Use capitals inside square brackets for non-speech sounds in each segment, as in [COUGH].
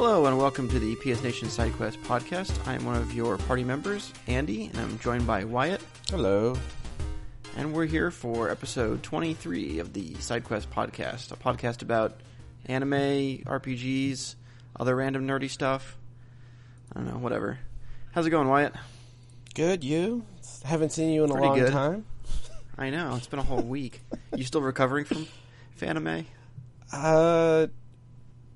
Hello and welcome to the PS Nation SideQuest podcast. I am one of your party members, Andy, and I'm joined by Wyatt. Hello. And we're here for episode 23 of the SideQuest podcast, a podcast about anime, RPGs, other random nerdy stuff. I don't know, whatever. How's it going, Wyatt? Good, you? Haven't seen you in a Pretty long good. time. I know, it's been a whole week. You still recovering from [LAUGHS] Fanime? Uh,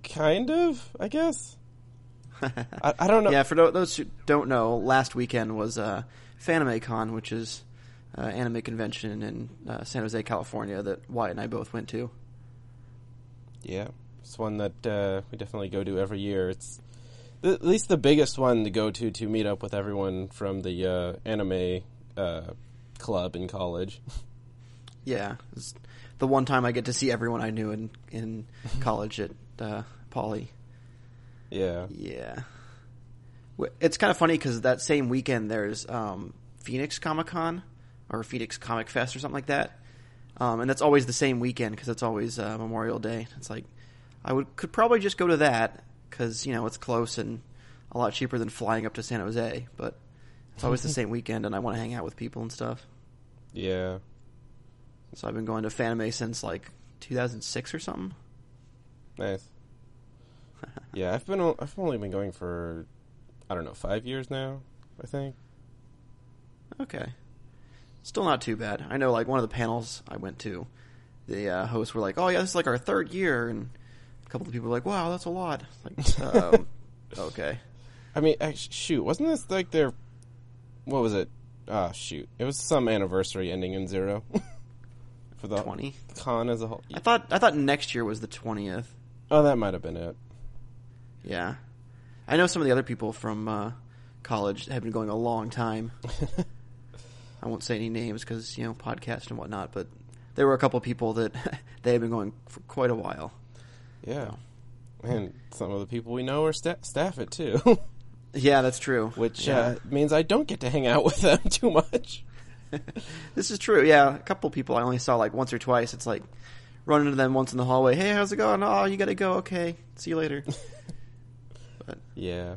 kind of, I guess. [LAUGHS] I, I don't know. Yeah, for those who don't know, last weekend was uh, FanimeCon, which is uh, anime convention in uh, San Jose, California, that Wyatt and I both went to. Yeah, it's one that uh, we definitely go to every year. It's th- at least the biggest one to go to to meet up with everyone from the uh, anime uh, club in college. [LAUGHS] Yeah, it's the one time I get to see everyone I knew in in college at uh, Poly. Yeah. Yeah, it's kind of funny because that same weekend there's um, Phoenix Comic Con or Phoenix Comic Fest or something like that, um, and that's always the same weekend because it's always uh, Memorial Day. It's like I would could probably just go to that because you know it's close and a lot cheaper than flying up to San Jose, but it's always the [LAUGHS] same weekend, and I want to hang out with people and stuff. Yeah. So I've been going to Fanime since like 2006 or something. Nice. [LAUGHS] yeah, I've been I've only been going for I don't know five years now. I think. Okay. Still not too bad. I know, like, one of the panels I went to, the uh, hosts were like, oh, yeah, this is like our third year. And a couple of people were like, wow, that's a lot. Like, [LAUGHS] um, okay. I mean, shoot, wasn't this like their what was it? Ah, shoot, it was some anniversary ending in zero [LAUGHS] for the 20? con as a whole. I thought I thought next year was the 20th. Oh, that might have been it. Yeah. I know some of the other people from uh, college have been going a long time. [LAUGHS] I won't say any names because, you know, podcast and whatnot, but there were a couple of people that [LAUGHS] they had been going for quite a while. Yeah, and some of the people we know are sta- staff it too, [LAUGHS] Yeah, that's true. which Yeah. uh, means I don't get to hang out with them too much. this is true. Yeah, a couple people I only saw like once or twice. It's like run into them once in the hallway. Hey, how's it going? Oh, you gotta go. Okay, see you later. But Yeah.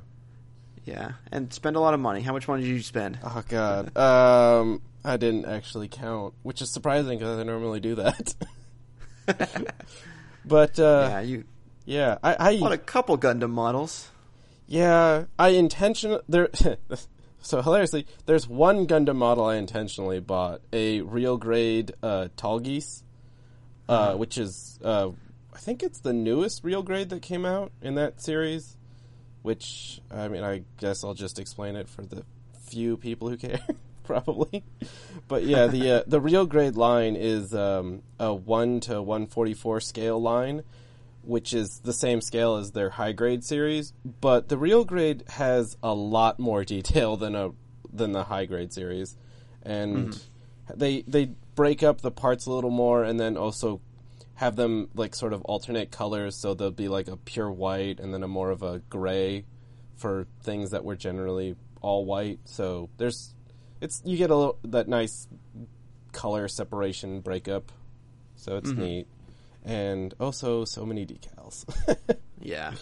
yeah, and spend a lot of money. How much money did you spend? Oh God. [LAUGHS] um, I didn't actually count, which is surprising because I normally do that. [LAUGHS] but uh, yeah, you yeah, I, I bought a couple Gundam models. Yeah, I intention there. [LAUGHS] so hilariously, there's one Gundam model I intentionally bought, a real grade uh, Tallgeese, uh, which is uh, I think it's the newest real grade that came out in that series. Which I mean, I guess I'll just explain it for the few people who care, [LAUGHS] probably. But yeah, the uh, the real grade line is um, a one to one forty four scale line which is the same scale as their high grade series, but the real grade has a lot more detail than a than the high grade series, and they they break up the parts a little more, and then also have them like sort of alternate colors, so there'll be like a pure white and then a more of a gray for things that were generally all white. So there's it's you get a little that nice color separation breakup, so it's neat and also so many decals. [LAUGHS] Yeah,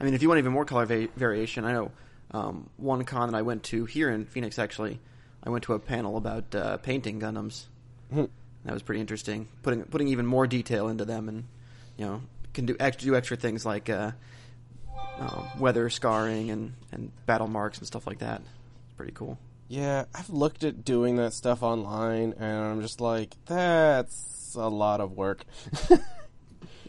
I mean, if you want even more color va- variation, I know um, one con that I went to here in Phoenix. Actually, I went to a panel about uh, painting Gundams. That was pretty interesting. Putting putting even more detail into them, and you know, can do ex- do extra things like uh, uh, weather scarring and and battle marks and stuff like that. It's pretty cool. yeah, I've looked at doing that stuff online, and I'm just like, that's a lot of work. [LAUGHS]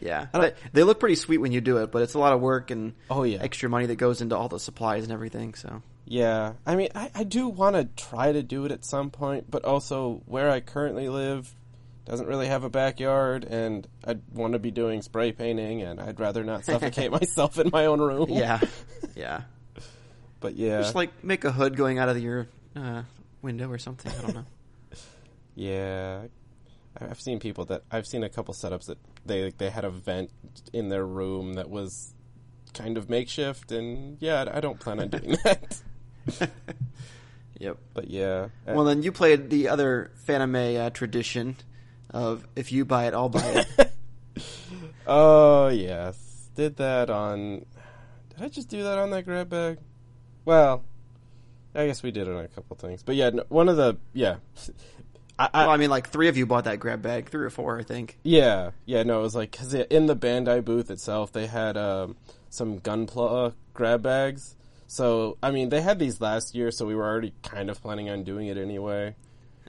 Yeah, they, they look pretty sweet when you do it, but it's a lot of work and Oh, yeah. extra money that goes into all the supplies and everything. So yeah, I mean, I, I do want to try to do it at some point, but also where I currently live doesn't really have a backyard, and I'd want to be doing spray painting, and I'd rather not suffocate [LAUGHS] myself in my own room. yeah, [LAUGHS] yeah. but yeah, Just like make a hood going out of your uh, window or something. I don't know. [LAUGHS] Yeah, I've seen people that I've seen a couple setups that they they had a vent in their room that was kind of makeshift, and yeah, I don't plan on doing that. yep. But yeah, Well, then you played the other Fanime uh, tradition of if you buy it, I'll buy it. [LAUGHS] oh yes, did that on. Did I just do that on that grab bag? Well, I guess we did it on a couple things, but yeah, no, one of the yeah, [LAUGHS] I, I, well, I mean, like three of you bought that grab bag, three or four, I think. yeah, yeah. No, it was like because in the Bandai booth itself, they had um, some Gunpla grab bags. So I mean, they had these last year, so we were already kind of planning on doing it anyway.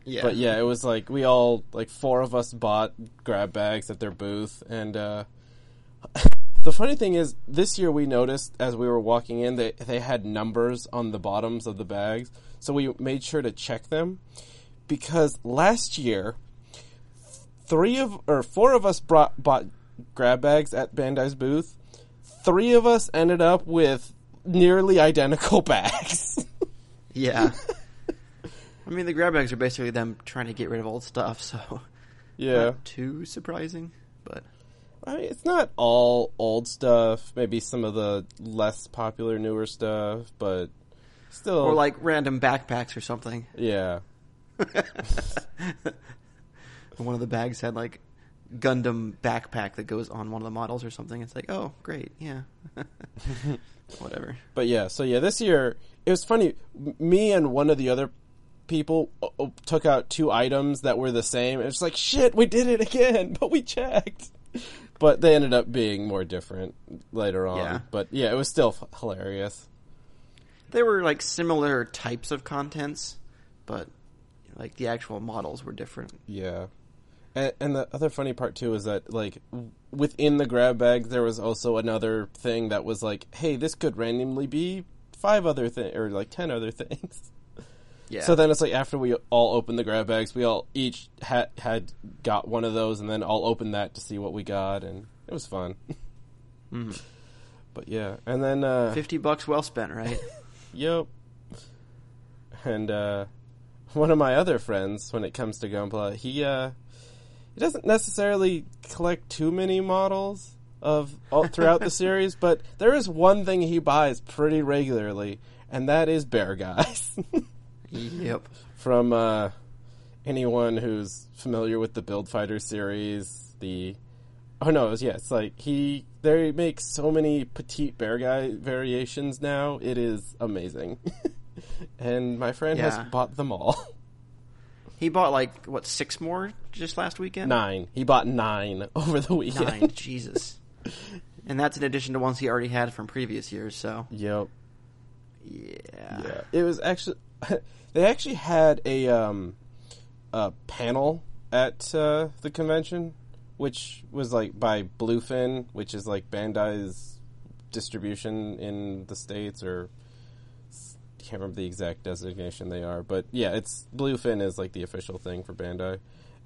Yeah, But yeah, it was like we all like four of us bought grab bags at their booth, and uh, [LAUGHS] the funny thing is, this year we noticed as we were walking in, they they had numbers on the bottoms of the bags, so we made sure to check them because last year three of or four of us brought bought grab bags at Bandai's booth. Three of us ended up with nearly identical [LAUGHS] bags. yeah. I mean, the grab bags are basically them trying to get rid of old stuff, so [LAUGHS] yeah. not too surprising. But I mean, it's not all old stuff. Maybe some of the less popular, newer stuff, but still. or like random backpacks or something. yeah, [LAUGHS] One of the bags had like Gundam backpack that goes on one of the models or something. It's like, oh, great, yeah, [LAUGHS] whatever. but yeah. So yeah, this year it was funny. M- Me and one of the other people uh, uh, took out two items that were the same. It's like shit, we did it again, [LAUGHS] but we checked. But they ended up being more different later on. Yeah. But yeah, it was still hilarious. They were like similar types of contents, but like the actual models were different. Yeah. And, and the other funny part too is that like within the grab bag there was also another thing that was like, hey, this could randomly be five other things or like ten other [LAUGHS] things. Yeah. So then it's like after we all opened the grab bags, we all each had had got one of those, and then all opened that to see what we got, and it was fun. [LAUGHS] Mhm. But yeah, and then uh, fifty bucks well spent, right? [LAUGHS] Yep. And uh, one of my other friends, when it comes to Gunpla, he uh, he doesn't necessarily collect too many models of all, throughout the [LAUGHS] series, but there is one thing he buys pretty regularly, and that is bear guys. Yep. From uh, anyone who's familiar with the Build Fighter series, the oh no, yeah, it's like he they make so many petite bear guy variations now. It is amazing, [LAUGHS] and my friend Yeah. has bought them all. [LAUGHS] He bought like what six more just last weekend. nine. He bought nine [LAUGHS] over the weekend. Nine. Jesus. And that's in addition to ones he already had from previous years. So Yep. yeah. Yeah, it was actually they actually had a um a panel at uh, the convention, which was like by Bluefin, which is like Bandai's distribution in the states, or can't remember the exact designation they are, but yeah, it's Bluefin is like the official thing for Bandai,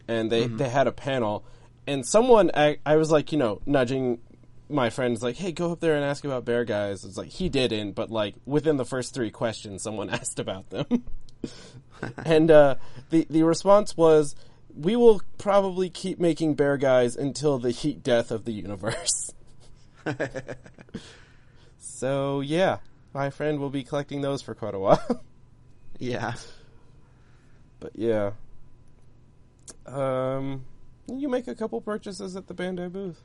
and they they had a panel, and someone I, I was like you know nudging my friends like, hey, go up there and ask about bear guys. It's like he didn't, but like within the first three questions, someone [LAUGHS] asked about them, [LAUGHS] and uh, the the response was, "We will probably keep making bear guys until the heat death of the universe." [LAUGHS] so yeah, my friend will be collecting those for quite a while. [LAUGHS] Yeah. but yeah, um, you make a couple purchases at the Bandai booth.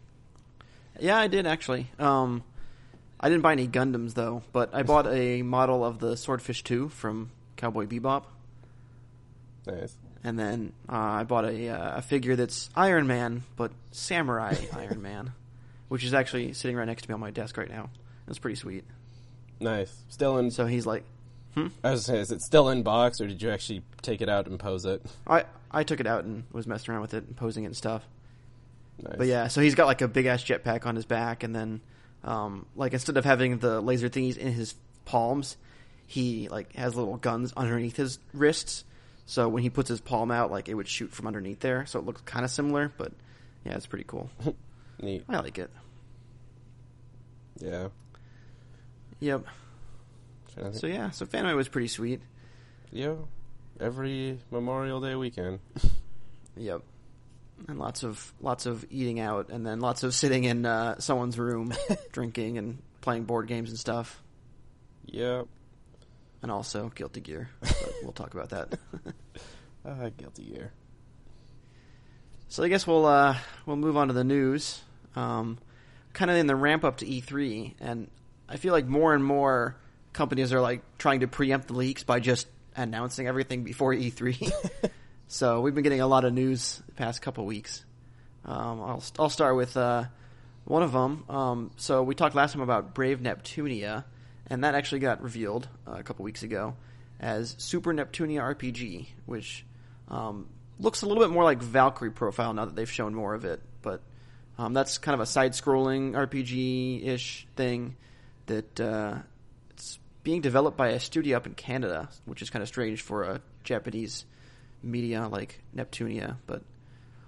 Yeah, I did actually. Um, I didn't buy any Gundams though, but I bought a model of the Swordfish 2 from Cowboy Bebop, Nice. and then uh, I bought a, uh, a figure that's Iron Man, but Samurai [LAUGHS] Iron Man, which is actually sitting right next to me on my desk right now. It's pretty sweet. Nice. Still in. So he's like, hmm? I was gonna say, is it still in box, or did you actually take it out and pose it? I I took it out and was messing around with it and posing it and stuff. Nice. But yeah, so he's got like a big ass jetpack on his back, and then um, like instead of having the laser thingies in his palms, he like has little guns underneath his wrists. So when he puts his palm out, like it would shoot from underneath there. So it looks kind of similar, but yeah, it's pretty cool. [LAUGHS] Neat. I like it. Yeah. Yep. Trying to think- So yeah, so Fanime was pretty sweet. yeah. Every Memorial Day weekend. [LAUGHS] Yep. And lots of lots of eating out, and then lots of sitting in uh, someone's room, [LAUGHS] drinking and playing board games and stuff, Yep. And also Guilty Gear. [LAUGHS] But we'll talk about that. Ah, [LAUGHS] guilty gear. So I guess we'll uh, we'll move on to the news. Um, kind of in the ramp up to E3, and I feel like more and more companies are like trying to preempt the leaks by just announcing everything before E3. [LAUGHS] so we've been getting a lot of news the past couple weeks. Um, I'll I'll start with uh, one of them. Um, so we talked last time about Brave Neptunia, and that actually got revealed uh, a couple weeks ago as Super Neptunia RPG, which um, looks a little bit more like Valkyrie Profile now that they've shown more of it. But um, that's kind of a side-scrolling RPG-ish thing that uh, it's being developed by a studio up in Canada, which is kind of strange for a Japanese media like Neptunia, but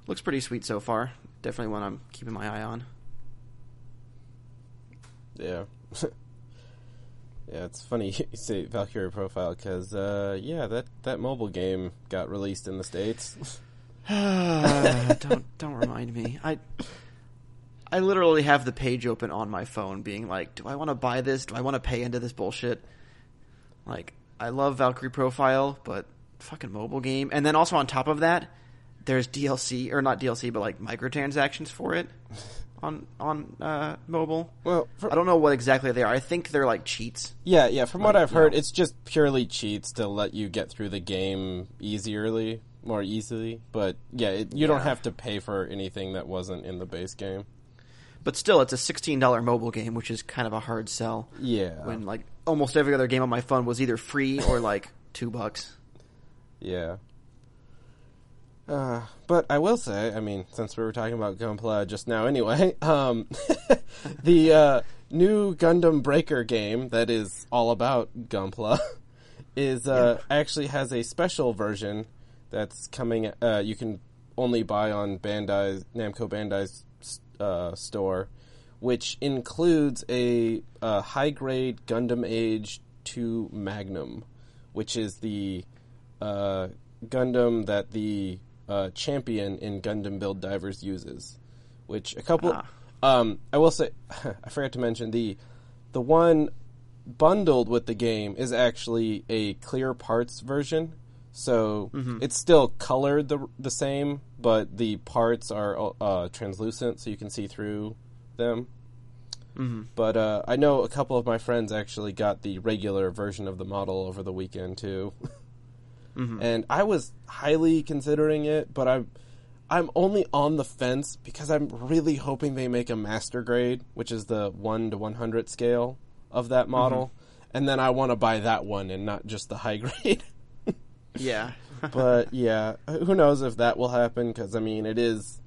looks pretty sweet so far. Definitely one I'm keeping my eye on. Yeah. [LAUGHS] yeah, it's funny [LAUGHS] you say Valkyrie Profile because, uh, yeah, that, that mobile game got released in the States. [SIGHS] don't don't remind me. I I literally have the page open on my phone, being like, "Do I want to buy this? Do I want to pay into this bullshit?" Like, I love Valkyrie Profile, but fucking mobile game, and then also on top of that, there's DLC or not DLC, but like microtransactions for it on on uh, mobile. Well, for, I don't know what exactly they are. I think they're like cheats. Yeah, yeah. From what I've heard, know. it's just purely cheats to let you get through the game easierly, more easily. But yeah, it, you don't have to pay for anything that wasn't in the base game. But still, it's a sixteen dollar mobile game, which is kind of a hard sell. Yeah, When like almost every other game on my phone was either free or like two bucks. yeah. Uh, but I will say, I mean, since we were talking about Gunpla just now, anyway, [LAUGHS] um, [LAUGHS] the uh, new Gundam Breaker game that is all about Gunpla [LAUGHS] is uh, actually has a special version that's coming. Uh, you can only buy on Bandai's Namco Bandai's uh, store, which includes a, uh high grade Gundam Age Two Magnum, which is the uh, Gundam that the uh, champion in Gundam Build Divers uses. Which a couple, Ah. um, I will say, [LAUGHS] I forgot to mention the the one bundled with the game is actually a clear parts version. So it's still colored the the same, but the parts are uh, translucent, so you can see through them. Mm-hmm. But uh, I know a couple of my friends actually got the regular version of the model over the weekend too, [LAUGHS] Mm-hmm. and I was highly considering it, but I'm I'm only on the fence because I'm really hoping they make a master grade, which is the one to one hundred scale of that model, and then I want to buy that one and not just the high [LAUGHS] grade. Yeah. [LAUGHS] but yeah, who knows if that will happen? Because I mean, it is.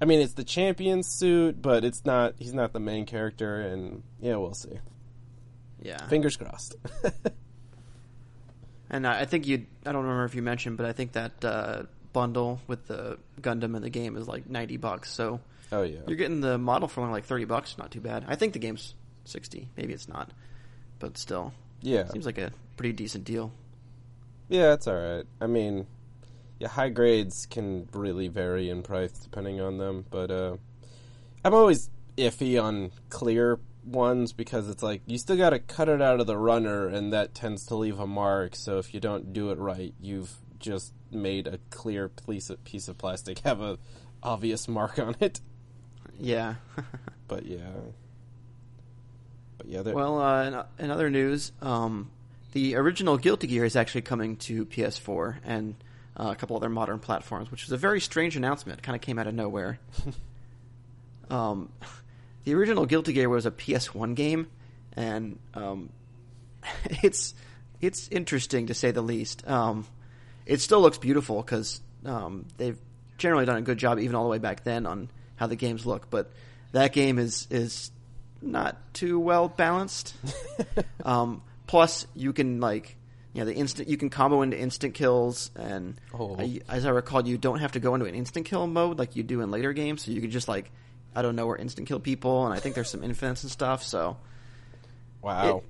I mean, it's the champion suit, but it's not. He's not the main character, and yeah, we'll see. yeah. Fingers crossed. [LAUGHS] And I I think you, I don't remember if you mentioned, but I think that uh, bundle with the Gundam in the game is like 90 bucks. So oh yeah, you're getting the model for only like 30 bucks. Not too bad. I think the game's 60. Maybe it's not. But still, yeah, seems like a pretty decent deal. yeah. It's all right. I mean, yeah, high grades can really vary in price depending on them, but uh, I'm always iffy on clear ones because it's like you still got to cut it out of the runner, and that tends to leave a mark. So if you don't do it right, you've just made a clear piece of, piece of plastic have a obvious mark on it. Yeah. [LAUGHS] But yeah, but yeah, there- well, uh, in, in other news, um, the original Guilty Gear is actually coming to PS4 and uh, a couple other modern platforms, which is a very strange announcement. It kind of came out of nowhere. [LAUGHS] um, the original Guilty Gear was a PS1 game, and um, [LAUGHS] it's it's interesting to say the least. Um, it still looks beautiful because um, they've generally done a good job, even all the way back then, on how the games look. But that game is is not too well balanced. [LAUGHS] um, plus, you can like you know the instant you can combo into instant kills, and Oh. I- as I recall, you don't have to go into an instant kill mode like you do in later games. So you can just like I don't know where instant kill people, and I think there's some infinites and stuff. So wow.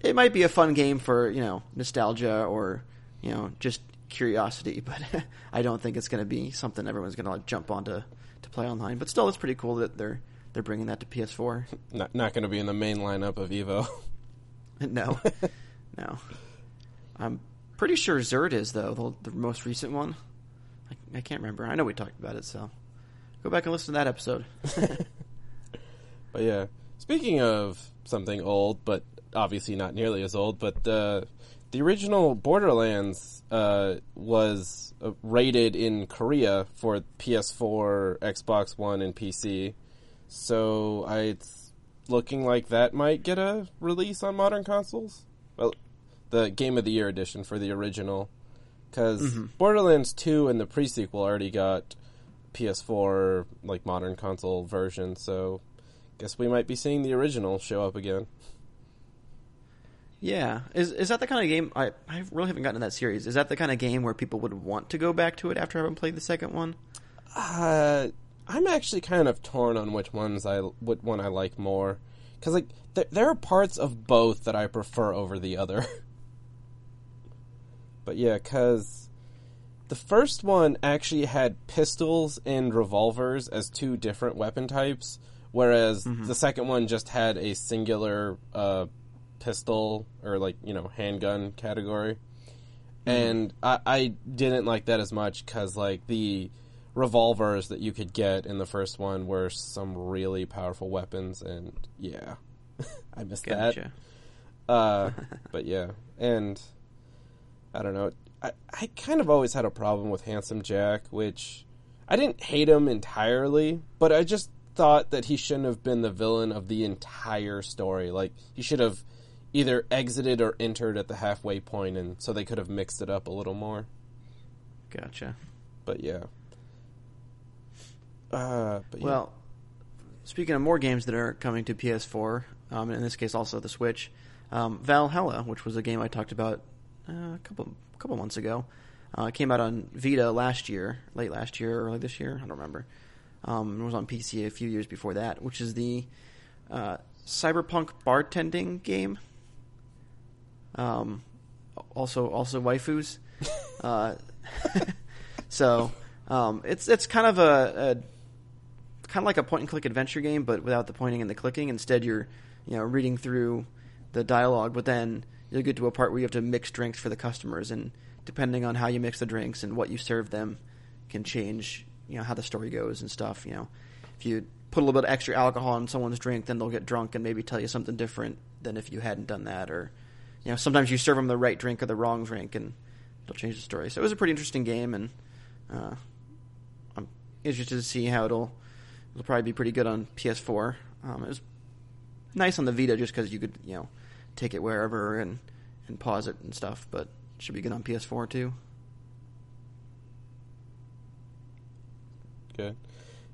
it, it might be a fun game for you know nostalgia or you know just curiosity, [LAUGHS] but I don't think it's going to be something everyone's going to like jump onto to play online. But still, it's pretty cool that they're they're bringing that to PS4. [LAUGHS] not not going to be in the main lineup of Evo. [LAUGHS] no, no, I'm pretty sure Xrd is though the, the most recent one. I, I can't remember. I know we talked about it, so go back and listen to that episode. [LAUGHS] But yeah, speaking of something old, but obviously not nearly as old. But uh, the original Borderlands uh, was uh, rated in Korea for PS4, Xbox One, and PC. So I, it's looking like that might get a release on modern consoles. Well, the Game of the Year edition for the original, because Borderlands Two and the prequel already got PS4 like modern console version. So, guess we might be seeing the original show up again. Yeah, is is that the kind of game? I I really haven't gotten to that series. Is that the kind of game where people would want to go back to it after having played the second one? Uh, I'm actually kind of torn on which ones I what one I like more, because like there there are parts of both that I prefer over the other. [LAUGHS] but yeah, because the first one actually had pistols and revolvers as two different weapon types, whereas the second one just had a singular uh, pistol or like you know handgun category. And I, I didn't like that as much because like the revolvers that you could get in the first one were some really powerful weapons, and yeah, [LAUGHS] I missed that. Uh, [LAUGHS] but yeah, and I don't know. I, I kind of always had a problem with Handsome Jack, which I didn't hate him entirely, but I just thought that he shouldn't have been the villain of the entire story. Like he should have either exited or entered at the halfway point, and so they could have mixed it up a little more. Gotcha. But yeah. Uh, but yeah. Well, speaking of more games that are coming to PS4, um, in this case also the Switch, um, VA-11 Hall-A, which was a game I talked about uh, a couple couple months ago, uh, came out on Vita last year, late last year, early this year, I don't remember. Um, it was on PC a few years before that, which is the uh, cyberpunk bartending game. Um, also, also waifus. [LAUGHS] uh, [LAUGHS] so um, it's it's kind of a, a kind of like a point and click adventure game, but without the pointing and the clicking. Instead, you're you know reading through the dialogue, but then you'll get to a part where you have to mix drinks for the customers, and depending on how you mix the drinks and what you serve them, can change you know how the story goes and stuff. You know, if you put a little bit of extra alcohol in someone's drink, then they'll get drunk and maybe tell you something different than if you hadn't done that, or you know sometimes you serve them the right drink or the wrong drink, and it'll change the story. So it was a pretty interesting game, and uh, I'm interested to see how it'll it'll probably be pretty good on PS4. Um, it was nice on the Vita just because you could you know take it wherever and and pause it and stuff, but it should be good on PS4 too. good.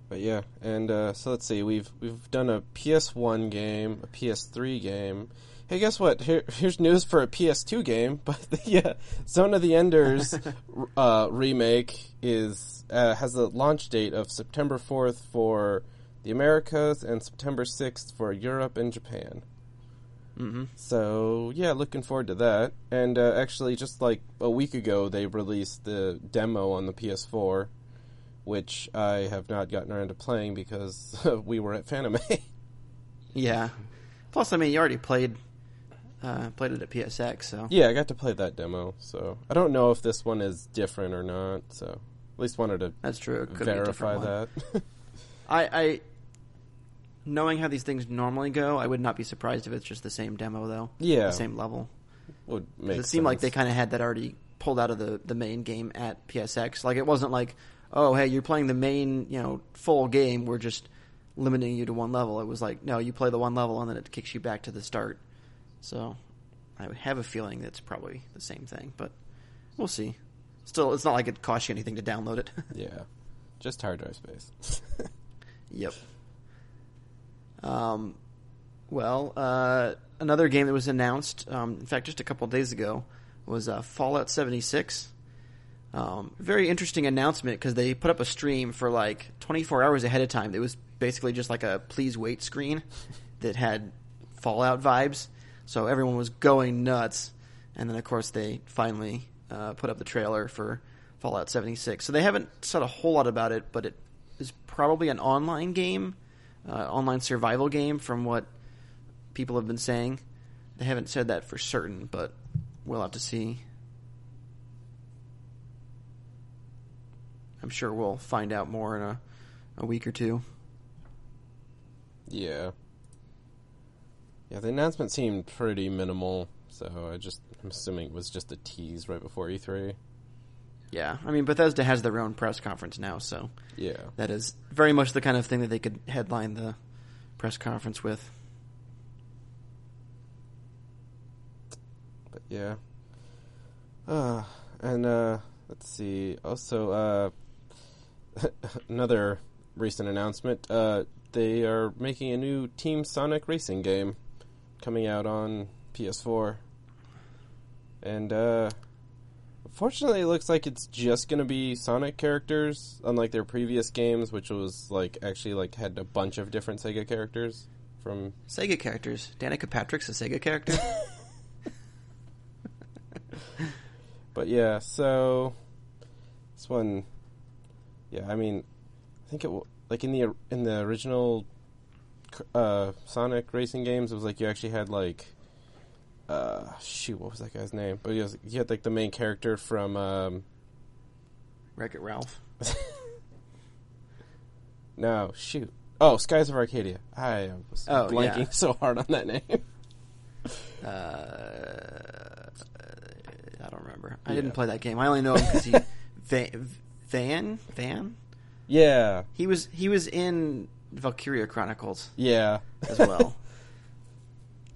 But yeah, and uh, so let's see. We've we've done a PS1 game, a PS3 game. Hey, guess what? Here, here's news for a PS2 game. [LAUGHS] But yeah, Zone of the Enders [LAUGHS] uh, remake is uh, has a launch date of September 4th for the Americas and September 6th for Europe and Japan. Hmm So yeah, looking forward to that. And uh, actually, just like a week ago, they released the demo on the PS4, which I have not gotten around to playing because [LAUGHS] we were at Fanime. Yeah. Plus, I mean, you already played uh, played it at PSX, so yeah, I got to play that demo. So I don't know if this one is different or not. So at least wanted to that's true. It could verify that. [LAUGHS] I, I, knowing how these things normally go, I would not be surprised if it's just the same demo though. Yeah. the same level. Would make it seemed like they kind of had that already pulled out of the the main game at PSX. Like it wasn't like, oh hey, you're playing the main you know full game. We're just limiting you to one level. It was like, no, you play the one level and then it kicks you back to the start. So I have a feeling that's probably the same thing, but we'll see. Still, it's not like it costs you anything to download it. [LAUGHS] yeah, just hard drive space. [LAUGHS] Yep. Um, well, uh, another game that was announced, um, in fact, just a couple of days ago, was uh, Fallout 76. Um, very interesting announcement because they put up a stream for like 24 hours ahead of time. It was basically just like a please wait screen [LAUGHS] that had Fallout vibes. So everyone was going nuts. And then, of course, they finally uh, put up the trailer for Fallout 76. So they haven't said a whole lot about it, but it is probably an online game, uh, online survival game, from what people have been saying. They haven't said that for certain, but we'll have to see. I'm sure we'll find out more in a, a week or two. yeah. Yeah, the announcement seemed pretty minimal, so I just I'm assuming it was just a tease right before E3. Yeah, I mean Bethesda has their own press conference now, so Yeah. that is very much the kind of thing that they could headline the press conference with. But yeah. Uh, and uh, let's see. Also, uh, [LAUGHS] another recent announcement. Uh, they are making a new Team Sonic racing game coming out on PS4. And uh, fortunately, it looks like it's just going to be Sonic characters, unlike their previous games, which was like actually like had a bunch of different Sega characters from Sega characters. Danica Patrick's a Sega character. [LAUGHS] But yeah, so this one, yeah, I mean, I think it w- like in the in the original uh, Sonic racing games, it was like you actually had like, uh, shoot, what was that guy's name? But you, was, you had like the main character from, um, Wreck It Ralph. [LAUGHS] no, shoot, oh, Skies of Arcadia. I was Oh, blanking yeah. so hard on that name. [LAUGHS] Uh, I don't remember. I Yeah. didn't play that game. I only know him because he [LAUGHS] Van, Van Van. yeah, He was he was in Valkyria Chronicles yeah. as well.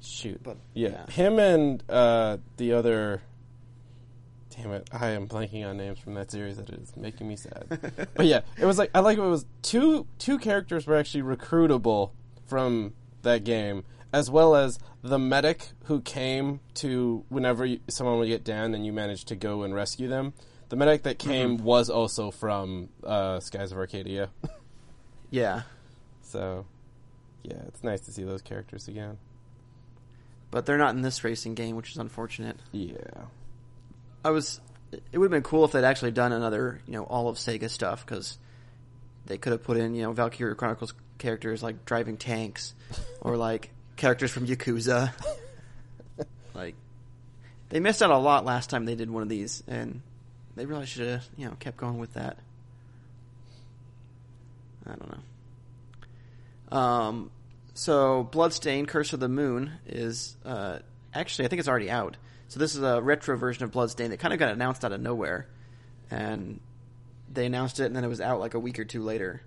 Shoot. But, yeah. yeah. Him and uh, the other. Damn it! I am blanking on names from that series. That is making me sad. [LAUGHS] but yeah, it was like I like it was two two characters were actually recruitable from that game, as well as the medic who came to whenever you, someone would get down and you managed to go and rescue them. The medic that came was also from uh, Skies of Arcadia. yeah, so yeah, it's nice to see those characters again. But they're not in this racing game, which is unfortunate. Yeah. I was. It would have been cool if they'd actually done another, you know, all of Sega stuff because they could have put in, you know, Valkyria Chronicles characters like driving tanks or [LAUGHS] like characters from Yakuza. like they missed out a lot last time they did one of these, and they really should have, you know, kept going with that. I don't know. Um, so Bloodstained: Curse of the Moon is uh, actually I think it's already out. So this is a retro version of Bloodstained that kind of got announced out of nowhere, and they announced it, and then it was out like a week or two later.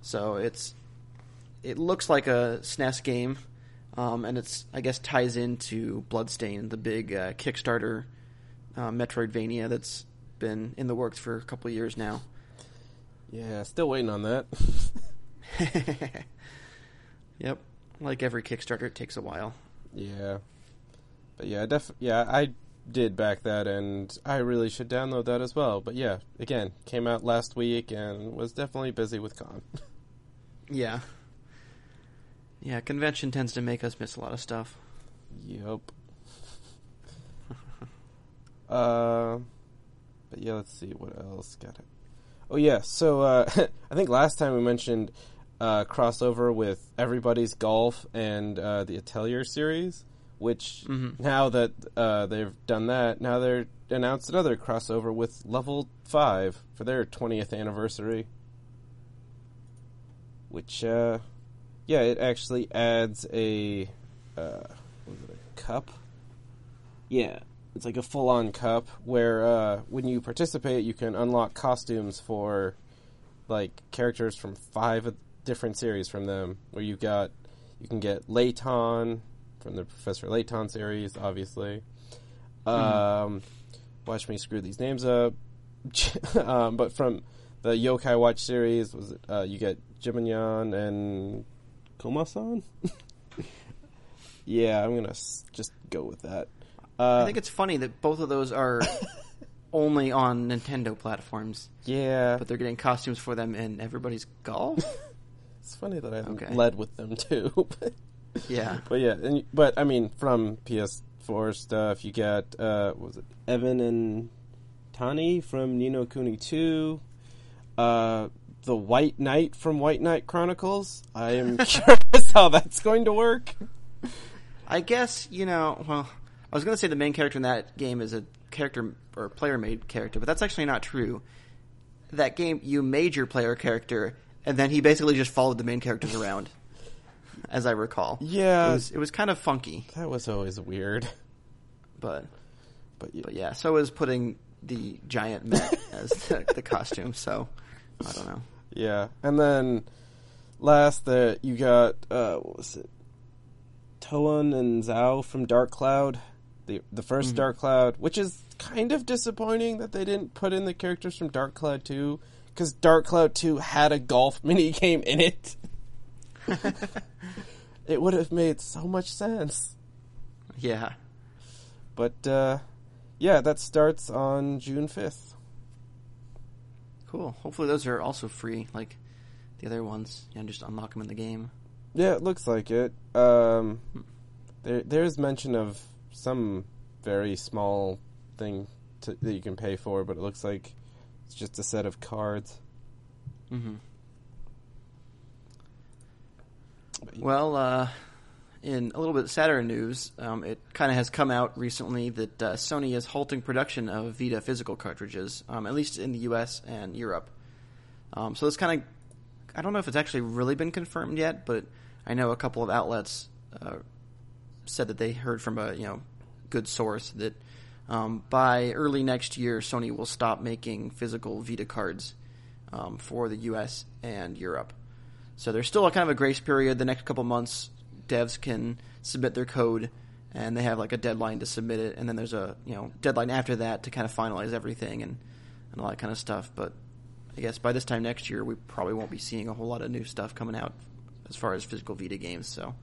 So it's it looks like a SNES game, um, and it's I guess ties into Bloodstained, the big uh, Kickstarter uh, Metroidvania that's been in the works for a couple of years now. Yeah, still waiting on that. [LAUGHS] yep, like every Kickstarter, it takes a while. yeah. But yeah, def yeah, I did back that and I really should download that as well. But yeah, again, came out last week and was definitely busy with con. [LAUGHS] Yeah, yeah. Convention tends to make us miss a lot of stuff. Yep. [LAUGHS] uh, but yeah, let's see what else got it. Oh yeah, so uh, [LAUGHS] I think last time we mentioned uh, crossover with Everybody's Golf and uh, the Atelier series, which Mhm. now that uh, they've done that, now they're announced another crossover with Level Five for their twentieth anniversary. Which, uh, yeah, it actually adds a uh, what is it, a cup? Yeah, it's like a full-on cup where uh, when you participate, you can unlock costumes for like characters from five of- different series from them. Where you got, you can get Layton from the Professor Layton series, obviously. Um, watch me screw these names up. [LAUGHS] um, but from the Yokai Watch series, was it, uh, you get Jibanyan and Komasan? [LAUGHS] yeah, I'm gonna s- just go with that. Uh, I think it's funny that both of those are [LAUGHS] only on Nintendo platforms, yeah, but they're getting costumes for them in everybody's golf. It's funny that I Okay. led with them [LAUGHS] too. yeah, but yeah, and, but I mean, from PS4 stuff, you got uh, was it Evan and Tani from Ni no Kuni 2, uh, the White Knight from White Knight Chronicles. I am [LAUGHS] curious how that's going to work. I guess you know. Well, I was going to say the main character in that game is a character or player-made character, but that's actually not true. That game, you made your player character, and then he basically just followed the main characters [LAUGHS] around. as I recall. Yeah. it was it was kind of funky, That was always weird. but But yeah, but yeah, so is putting the giant Met [LAUGHS] as the, the costume. So I don't know. yeah. And then last, the you got uh, what was it? Toan and Xiao from Dark Cloud, the the 1st Mhm. Dark Cloud, which is kind of disappointing that they didn't put in the characters from Dark Cloud Two, because Dark Cloud Two had a golf [LAUGHS] mini game in it. it would have made so much sense. Yeah, But uh, yeah, that starts on June fifth. cool. Hopefully those are also free, like the other ones. You know, just unlock them in the game. Yeah, it looks like it. Um, there, there's mention of some very small thing to, that you can pay for, but it looks like it's just a set of cards. Mm-hmm. Well, uh, in a little bit sadder news, um, it kind of has come out recently that uh, Sony is halting production of Vita physical cartridges, um, at least in the U.S. and Europe. Um, so it's kind of, I don't know if it's actually really been confirmed yet, but I know a couple of outlets uh, said that they heard from a you know good source that um, by early next year, Sony will stop making physical Vita cards um, for the U.S. and Europe. So there's still a kind of a grace period. The next couple months, devs can submit their code, and they have like a deadline to submit it, and then there's a you know deadline after that to kind of finalize everything and and all that kind of stuff. But I guess by this time next year, we probably won't be seeing a whole lot of new stuff coming out as far as physical Vita games. So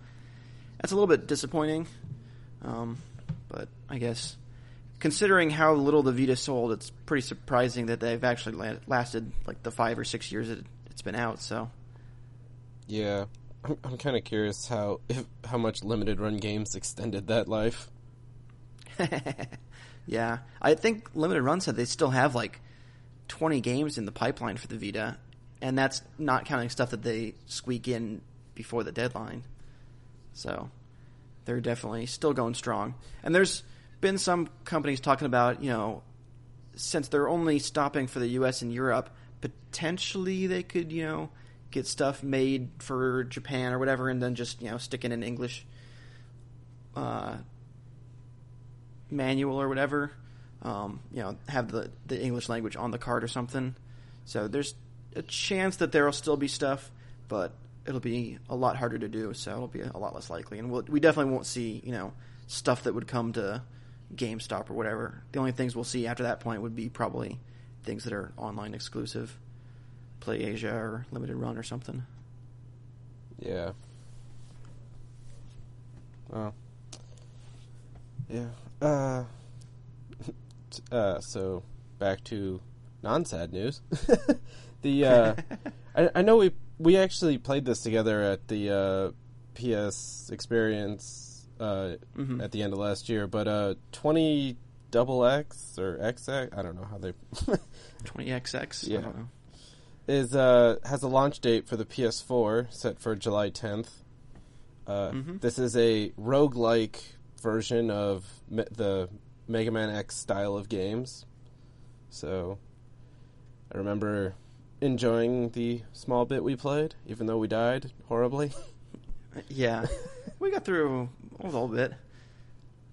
that's a little bit disappointing. Um, but I guess considering how little the Vita sold, it's pretty surprising that they've actually la- lasted like the five or six years that it's been out. So Yeah, I'm, I'm kind of curious how if, how much limited run games extended that life. [LAUGHS] yeah, I think Limited Run said they still have like 20 games in the pipeline for the Vita, and that's not counting stuff that they squeak in before the deadline. So they're definitely still going strong. And there's been some companies talking about, you know, since they're only stopping for the US and Europe, potentially they could, you know, get stuff made for Japan or whatever and then just, you know, stick in an English uh, manual or whatever. Um, you know, have the the English language on the card or something. So there's a chance that there will still be stuff, but it'll be a lot harder to do. So it'll be a lot less likely, and we'll, we definitely won't see you know stuff that would come to GameStop or whatever. The only things we'll see after that point would be probably things that are online exclusive, Play Asia or Limited Run or something. Yeah. Well. Yeah. Uh. [LAUGHS] uh. So back to non-sad news. [LAUGHS] the uh, [LAUGHS] I, I know we we actually played this together at the uh, PS Experience uh, Mhm. at the end of last year, but uh, twenty double X or XX, I don't know how they [LAUGHS] 20XX. I Yeah. don't know. is uh has a launch date for the PS4 set for July 10th. Uh, Mhm. This is a roguelike version of me- the Mega Man X style of games. So I remember enjoying the small bit we played, even though we died horribly. Yeah, [LAUGHS] we got through a little bit.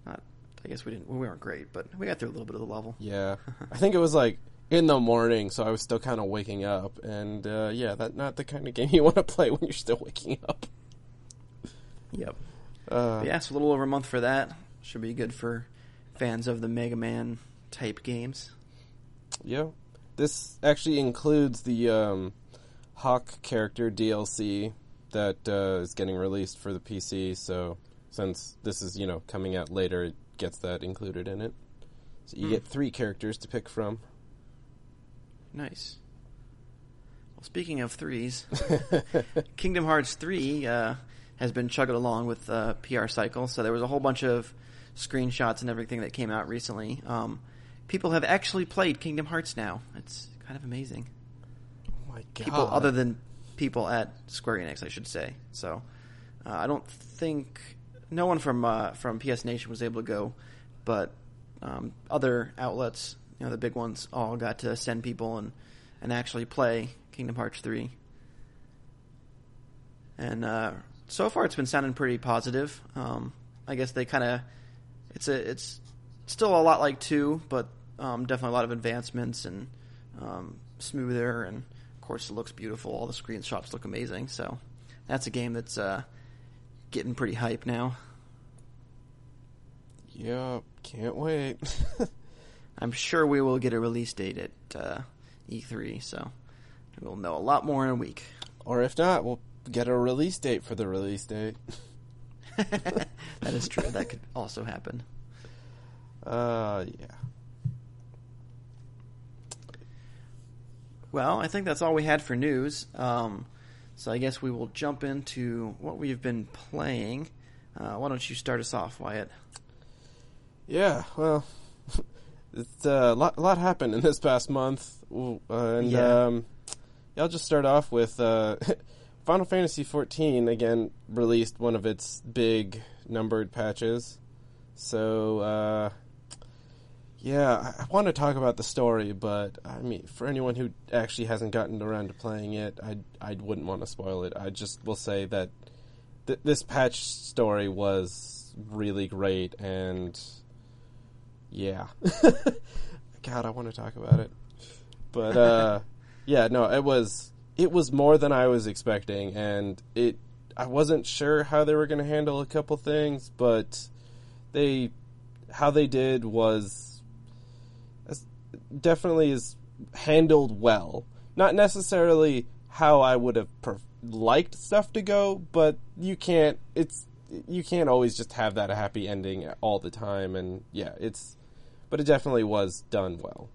Not, I guess we didn't. We weren't great, but we got through a little bit of the level. yeah, [LAUGHS] I think it was like in the morning, so I was still kind of waking up, and uh, yeah, that not the kind of game [LAUGHS] you want to play when you're still waking up. Yep. Uh, yeah, it's a little over a month for that. Should be good for fans of the Mega Man type games. Yeah. This actually includes the um, Hawk character DLC that uh, is getting released for the PC. So since this is you know coming out later, it gets that included in it. So you Hmm. get three characters to pick from. Nice. Well, speaking of threes, [LAUGHS] Kingdom Hearts 3 uh, has been chugging along with uh, PR cycle. So there was a whole bunch of screenshots and everything that came out recently. Um, people have actually played Kingdom Hearts now. It's kind of amazing. oh my god! People other than people at Square Enix, I should say. So uh, I don't think no one from uh, from PS Nation was able to go, but um, other outlets, you know, the big ones, all got to send people and and actually play Kingdom Hearts three. And uh, so far it's been sounding pretty positive. Um, I guess they kind of it's a it's still a lot like two, but um, definitely a lot of advancements and um, smoother, and course it looks beautiful. All the screenshots look amazing. So that's a game that's uh, getting pretty hype now. Yep, can't wait. [LAUGHS] I'm sure we will get a release date at uh, E3, so we'll know a lot more in a week. or if not, we'll get a release date for the release date. [LAUGHS] that is true. That could also happen. [LAUGHS] Uh, yeah. Well, I think that's all we had for news. Um, so I guess we will jump into what we've been playing. Uh, why don't you start us off, Wyatt? Yeah, well, [LAUGHS] it's uh, a lot, lot happened in this past month, Ooh, uh, and Yeah. um, yeah, I'll just start off with uh, [LAUGHS] Final Fantasy XIV again released one of its big numbered patches. So uh, yeah, I, want to talk about the story, but I mean, for anyone who actually hasn't gotten around to playing it, I I wouldn't want to spoil it. I just will say that th- this patch story was really great and yeah. [LAUGHS] God, I want to talk about it. But uh [LAUGHS] yeah, no, it was it was more than I was expecting and it I wasn't sure how they were going to handle a couple things, but they how they did was as- definitely is handled well. Not necessarily how I would have liked stuff to go, but you can't it's you can't always just have that happy ending all the time and yeah, it's but it definitely was done well.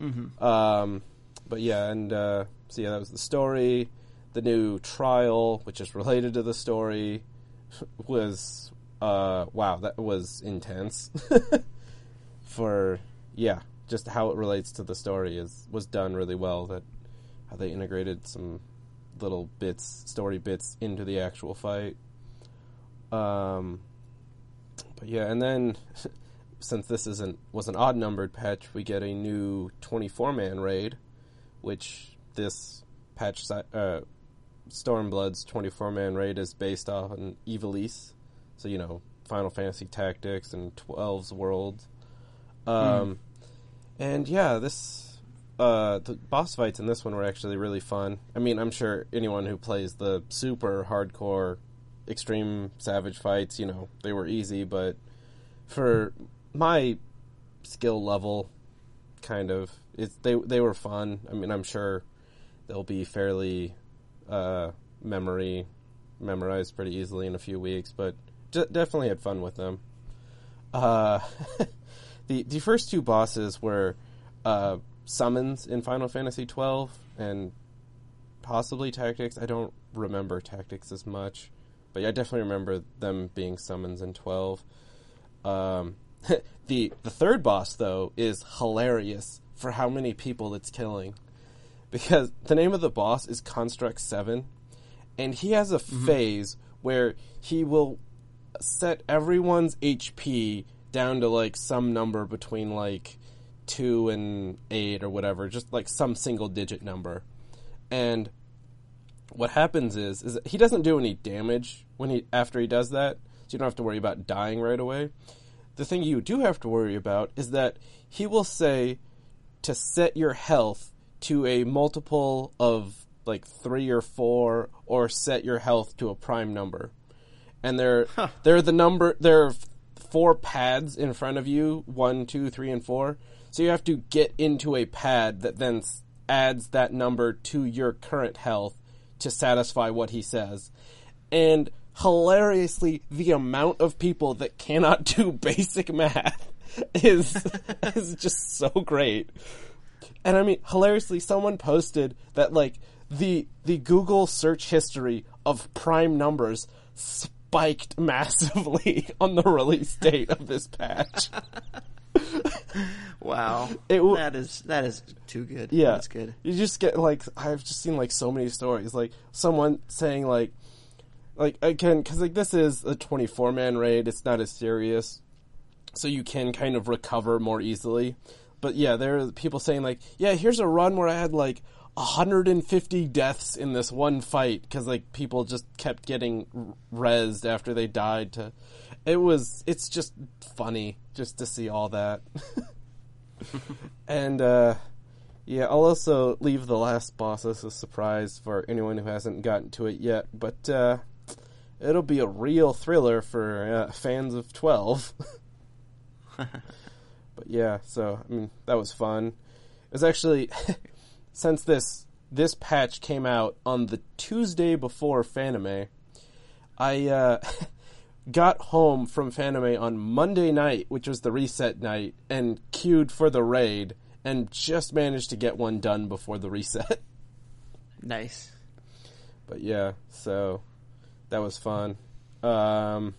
Mm-hmm. Um, but yeah, and uh, so yeah, that was the story. The new trial, which is related to the story, [LAUGHS] was uh, wow, that was intense. [LAUGHS] For yeah, just how it relates to the story is was done really well. That how they integrated some little bits, story bits into the actual fight. Um, but yeah, and then [LAUGHS] since this isn't was an odd numbered patch, we get a new 24 man raid, which this patch uh, Stormblood's 24 man raid is based off on Ivalice, so you know Final Fantasy Tactics and 12's World. Um, and yeah, this uh, the boss fights in this one were actually really fun. I mean, I'm sure anyone who plays the super hardcore extreme savage fights, you know, they were easy, but for my skill level, kind of, it's they they were fun. I mean, I'm sure they'll be fairly uh, memory memorized pretty easily in a few weeks, but d- definitely had fun with them. Uh, [LAUGHS] the the first two bosses were uh, summons in Final Fantasy twelve and possibly Tactics. I don't remember Tactics as much, but I definitely remember them being summons in twelve. Um, [LAUGHS] the the third boss though is hilarious for how many people it's killing, because the name of the boss is Construct Seven, and he has a phase where he will set everyone's HP down to like some number between like two and eight or whatever, just like some single digit number, and what happens is is that he doesn't do any damage when he after he does that, so you don't have to worry about dying right away. The thing you do have to worry about is that he will say to set your health to a multiple of like three or four, or set your health to a prime number. And they're they're the number there are four pads in front of you, one, two, three, and four. So you have to get into a pad that then adds that number to your current health to satisfy what he says. And hilariously, the amount of people that cannot [LAUGHS] do basic math is [LAUGHS] is just so great. And I mean, hilariously, someone posted that like the the Google search history of prime numbers spiked [LAUGHS] massively on the release date of this patch. [LAUGHS] Wow, It w- that is that is too good. Yeah, that's good. You just get like I've just seen like so many stories, like someone saying like, like again, because like this is a twenty four man raid. It's not as serious, so you can kind of recover more easily. but yeah, there are people saying like, yeah, here's a run where I had like 150 deaths in this one fight because like people just kept getting rezzed after they died. To it was it's just funny just to see all that. [LAUGHS] and uh, yeah, I'll also leave the last boss as a surprise for anyone who hasn't gotten to it yet. But uh, it'll be a real thriller for uh, fans of 12. [LAUGHS] [LAUGHS] but yeah, so I mean that was fun. It was actually since this this patch came out on the Tuesday before Fanime, I uh, [LAUGHS] got home from Fanime on Monday night, which was the reset night, and queued for the raid, and just managed to get one done before the reset. [LAUGHS] Nice. But yeah, so that was fun. Um,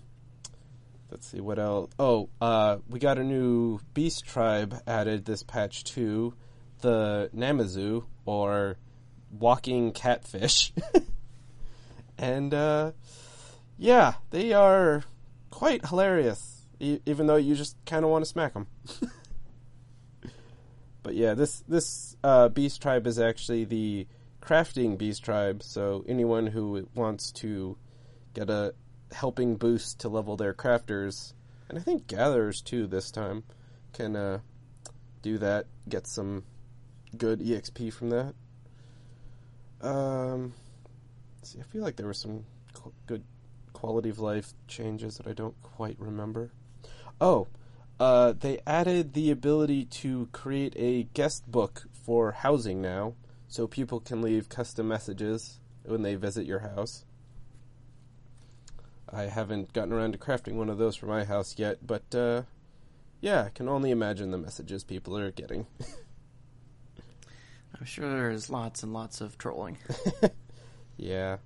let's see what else. Oh, uh, we got a new beast tribe added this patch too, the Namazu or walking catfish, [LAUGHS] and uh, yeah, they are quite hilarious. E- even though you just kind of want to smack them. [LAUGHS] but yeah, this this uh, beast tribe is actually the crafting beast tribe. So anyone who wants to get a helping boost to level their crafters, and I think gatherers too this time, can uh, do that. Get some good exp from that. Um, see, I feel like there were some good quality of life changes that I don't quite remember. Oh, uh, they added the ability to create a guest book for housing now, so people can leave custom messages when they visit your house. I haven't gotten around to crafting one of those for my house yet, but uh, yeah, I can only imagine the messages people are getting. [LAUGHS] I'm sure there's lots and lots of trolling. [LAUGHS] yeah.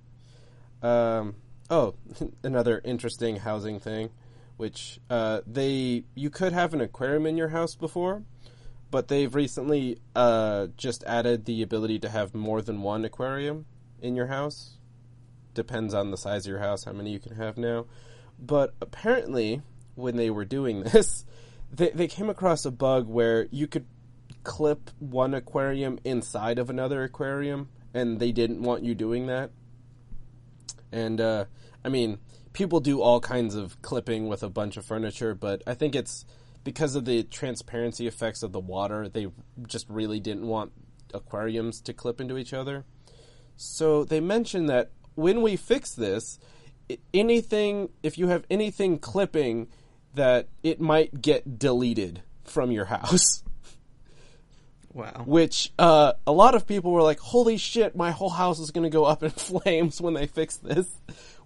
Um, oh, [LAUGHS] another interesting housing thing, which uh, they you could have an aquarium in your house before, but they've recently uh, just added the ability to have more than one aquarium in your house. Depends on the size of your house, how many you can have now. But apparently, when they were doing [LAUGHS] this, they they came across a bug where you could clip one aquarium inside of another aquarium, and they didn't want you doing that. And uh, I mean, people do all kinds of clipping with a bunch of furniture, but I think it's because of the transparency effects of the water. They just really didn't want aquariums to clip into each other. So they mentioned that when we fix this, anything if you have anything clipping that it might get deleted from your house. [LAUGHS] Wow. Which uh, a lot of people were like, "Holy shit, my whole house is going to go up in [LAUGHS] flames when they fix this."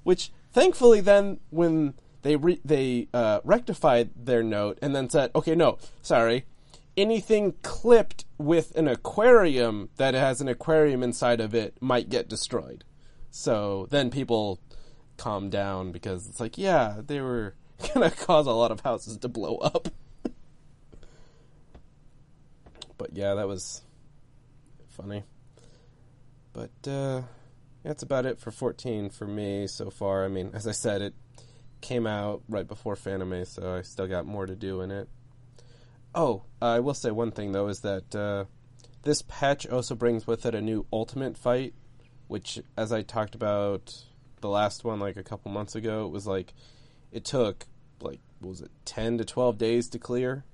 Which thankfully, then when they re- they uh, rectified their note and then said, "Okay, no, sorry, anything clipped with an aquarium that has an aquarium inside of it might get destroyed." So then people calmed down because it's like, yeah, they were [LAUGHS] going to cause a lot of houses to blow up. But yeah, that was funny. But uh, that's about it for 14 for me so far. I mean, as I said, it came out right before Fanime, so I still got more to do in it. Oh, I will say one thing though is that uh, this patch also brings with it a new ultimate fight, which, as I talked about the last one like a couple months ago, it was like it took like what was it 10 to 12 days to clear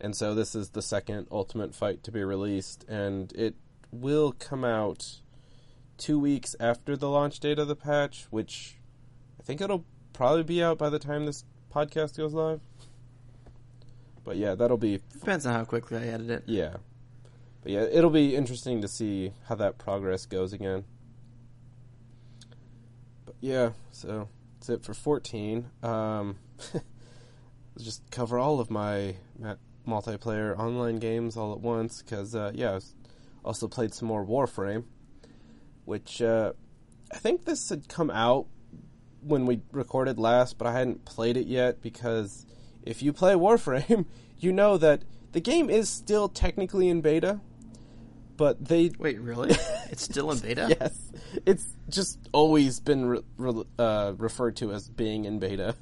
and so this is the second ultimate fight to be released and it will come out two weeks after the launch date of the patch which i think it'll probably be out by the time this podcast goes live. But yeah that'll be Depends on how quickly I edit it. yeah. But yeah it'll be interesting to see how that progress goes again. But yeah so that's it for 14 um let's [LAUGHS] just cover all of my multiplayer online games all at once because uh, yeah, I also played some more Warframe, which uh, I think this had come out when we recorded last, but I hadn't played it yet because if you play [LAUGHS] Warframe, you know that the game is still technically in beta, but they [LAUGHS] Wait, really? it's still in beta? [LAUGHS] yes, it's just always been re- re- uh, referred to as being in beta.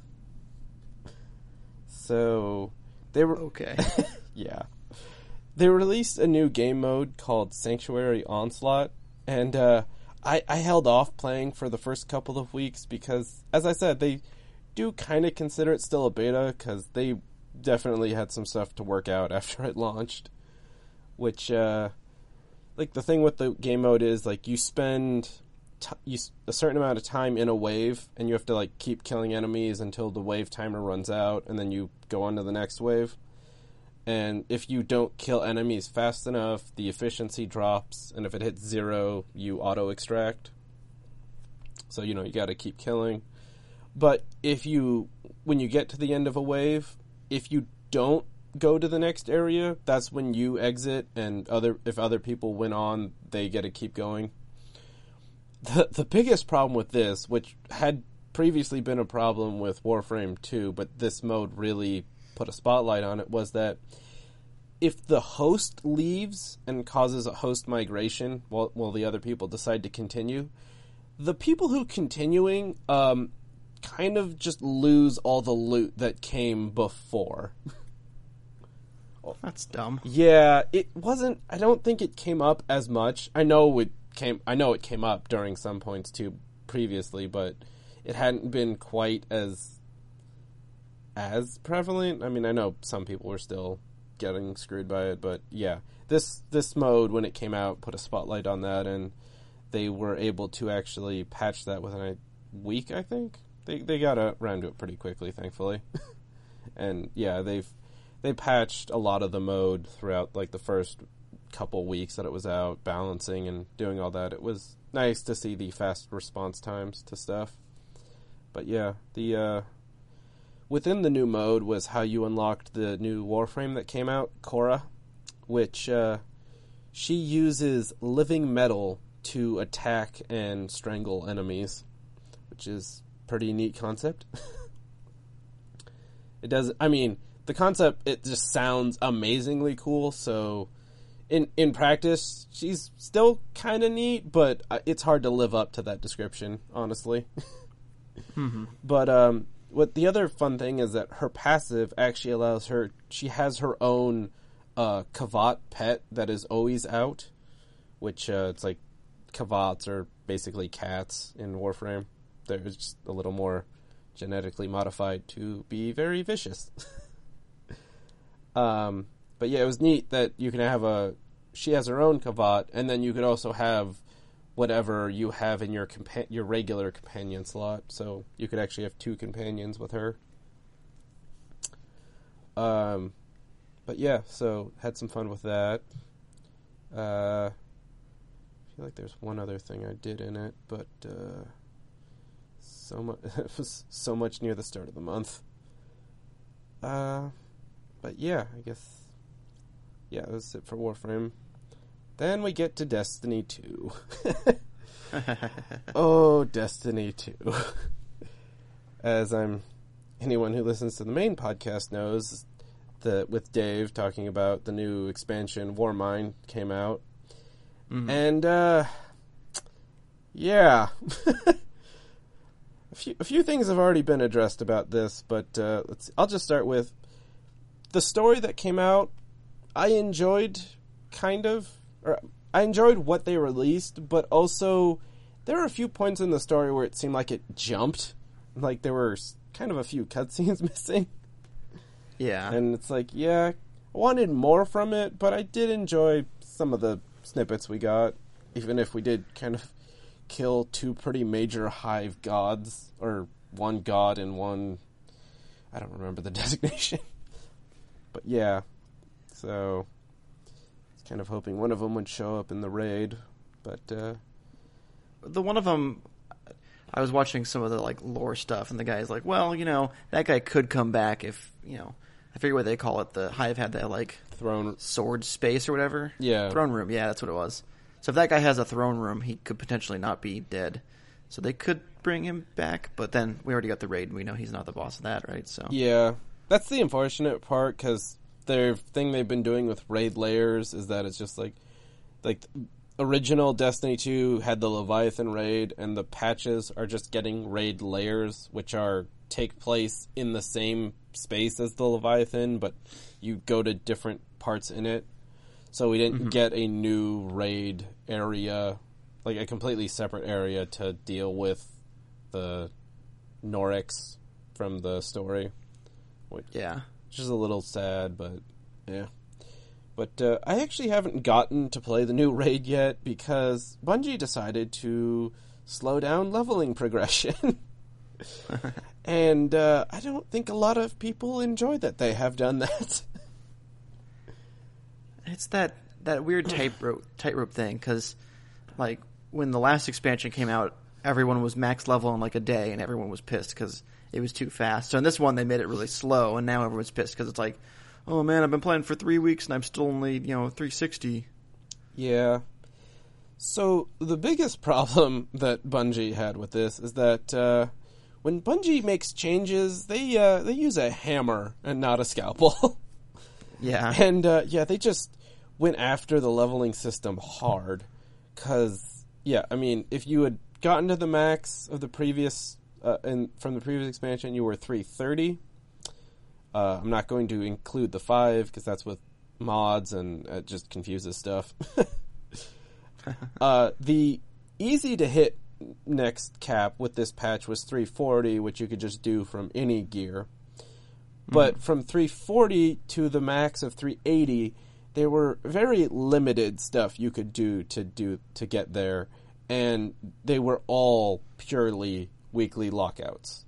So they were Okay. [LAUGHS] yeah. they released a new game mode called Sanctuary Onslaught, and uh, I I held off playing for the first couple of weeks because, as I said, they do kind of consider it still a beta because they definitely had some stuff to work out [LAUGHS] after it launched. Which, uh, like the thing with the game mode is like you spend t- you, a certain amount of time in a wave, and you have to like keep killing enemies until the wave timer runs out, and then you go on to the next wave. And if you don't kill enemies fast enough, the efficiency drops, and if it hits zero, you auto extract. So you know you got to keep killing. But if you, when you get to the end of a wave, if you don't go to the next area, that's when you exit, and other if other people went on, they get to keep going. [LAUGHS] The the biggest problem with this, which had previously been a problem with Warframe 2, but this mode really put a spotlight on it, was that if the host leaves and causes a host migration while, while the other people decide to continue, the people who continuing um, kind of just lose all the loot that came before. That's dumb. Yeah, it wasn't. I don't think it came up as much. I know it came. I know it came up during some points too previously, but it hadn't been quite as as prevalent. I mean, I know some people were still getting screwed by it, but yeah, this this mode when it came out put a spotlight on that, and they were able to actually patch that within a week. I think they they got around to it pretty quickly, thankfully. [LAUGHS] and yeah, they've they patched a lot of the mode throughout like the first couple weeks that it was out, balancing and doing all that. It was nice to see the fast response times to stuff. But yeah, the uh, within the new mode was how you unlocked the new Warframe that came out, Khora, which uh, she uses living metal to attack and strangle enemies, which is pretty neat concept. [LAUGHS] it does. I mean, the concept it just sounds amazingly cool. So, in in practice, she's still kind of neat, but uh, it's hard to live up to that description, honestly. [LAUGHS] Mm-hmm. But um, what the other fun thing is that her passive actually allows her. She has her own uh, Kavat pet that is always out, which uh, it's like Kavats are basically cats in Warframe. They're just a little more genetically modified to be very vicious. [LAUGHS] um, but yeah, it was neat that you can have a. She has her own Kavat, and then you could also have whatever you have in your compa- your regular companion slot. So you could actually have two companions with her. Um, but yeah, so had some fun with that. Uh, I feel like there's one other thing I did in it, but uh, so much [LAUGHS] it was so much near the start of the month. Uh, but yeah, I guess yeah, that's it for Warframe. Then we get to Destiny 2. [LAUGHS] [LAUGHS] oh, Destiny 2. As I'm anyone who listens to the main podcast knows that with Dave talking about the new expansion Warmind came out. Mhm. And uh yeah. [LAUGHS] a few a few things have already been addressed about this, but uh let's I'll just start with the story that came out I enjoyed kind of or I enjoyed what they released, but also there were a few points in the story where it seemed like it jumped. Like there were kind of a few [LAUGHS] cutscenes missing. yeah. And it's like, yeah, I wanted more from it, but I did enjoy some of the snippets we got, even if we did kind of kill two pretty major hive gods, or one god and one. I don't remember the [LAUGHS] designation. but yeah, so. Kind of hoping one of them would show up in the raid, but uh, the one of them I was watching some of the like lore stuff, and the guy's like, "Well, you know, that guy could come back if you know." I forget what they call it. The Hive had that like throne. sword space or whatever. Yeah. throne room. Yeah, that's what it was. So if that guy has a throne room, he could potentially not be dead. So they could bring him back, but then we already got the raid, and we know he's not the boss of that, right? So Yeah, that's the unfortunate part because their thing they've been doing with raid layers is that it's just like, like original Destiny two had the Leviathan raid, and the patches are just getting raid layers, which are take place in the same space as the Leviathan, but you go to different parts in it. So we didn't mm-hmm. get a new raid area, like a completely separate area to deal with the Nokris from the story, Yeah. Which is a little sad, but yeah. But uh, I actually haven't gotten to play the new raid yet because Bungie decided to slow down leveling progression. [LAUGHS] [LAUGHS] and uh, I don't think a lot of people enjoy that they have done that. [LAUGHS] It's that that weird tightrope tightrope thing because, like, when the last expansion came out, everyone was max level in like a day, and everyone was pissed because it was too fast. So in this one, they made it really slow, and now everyone's pissed because it's like, oh man, I've been playing for three weeks and I'm still only you know 360. Yeah. So the biggest [LAUGHS] problem that Bungie had with this is that uh, when Bungie makes changes, they uh, they use a hammer and not a scalpel. [LAUGHS] Yeah. and uh, yeah, they just went after the leveling system hard. Cause yeah, I mean, if you had gotten to the max of the previous uh, and from the previous expansion, you were three thirty. Uh, I'm not going to include the five because that's with mods and it just confuses stuff. [LAUGHS] uh, the easy to hit next cap with this patch was 340, which you could just do from any gear. But from 340 to the max of 380, there were very limited stuff you could do to do to get there, and they were all purely weekly lockouts,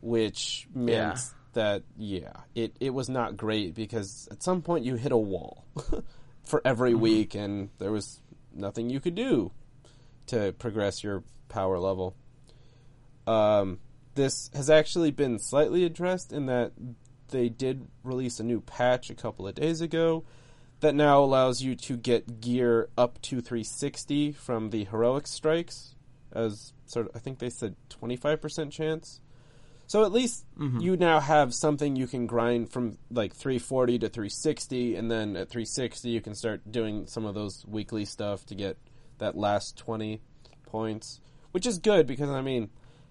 which meant Yeah. that yeah, it it was not great because at some point you hit a wall [LAUGHS] for every week, and there was nothing you could do to progress your power level. Um, this has actually been slightly addressed in that they did release a new patch a couple of days ago that now allows you to get gear up to 360 from the heroic strikes as sort of I think they said 25% chance. So at least mm-hmm. you now have something you can grind from like 340 to 360 and then at 360 you can start doing some of those weekly stuff to get that last 20 points, which is good because I mean,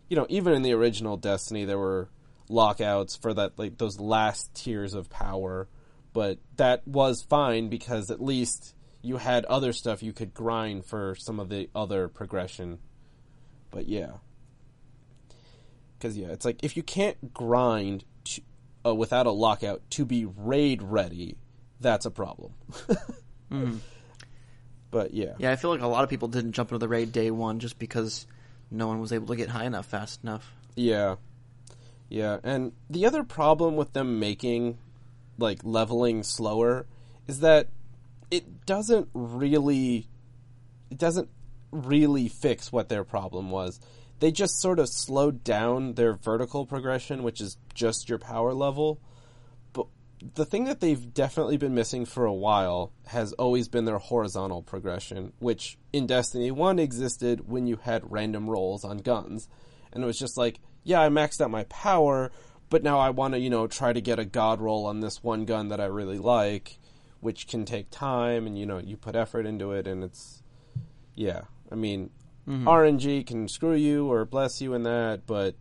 you know, even in the original Destiny there were lockouts for that like those last tiers of power, but that was fine because at least you had other stuff you could grind for some of the other progression. But yeah. Cuz yeah, it's like if you can't grind to, uh, without a lockout to be raid ready, that's a problem. [LAUGHS] But yeah. Yeah, I feel like a lot of people didn't jump into the raid day one just because no one was able to get high enough fast enough. Yeah. Yeah, and the other problem with them making like leveling slower is that it doesn't really it doesn't really fix what their problem was. They just sort of slowed down their vertical progression, which is just your power level. But the thing that they've definitely been missing for a while has always been their horizontal progression, which in Destiny 1 existed when you had random rolls on guns. And it was just like, yeah, I maxed out my power, but now I want to, you know, try to get a god roll on this one gun that I really like, which can take time and, you know, you put effort into it and it's, yeah. I mean, RNG can screw you or bless you in that, but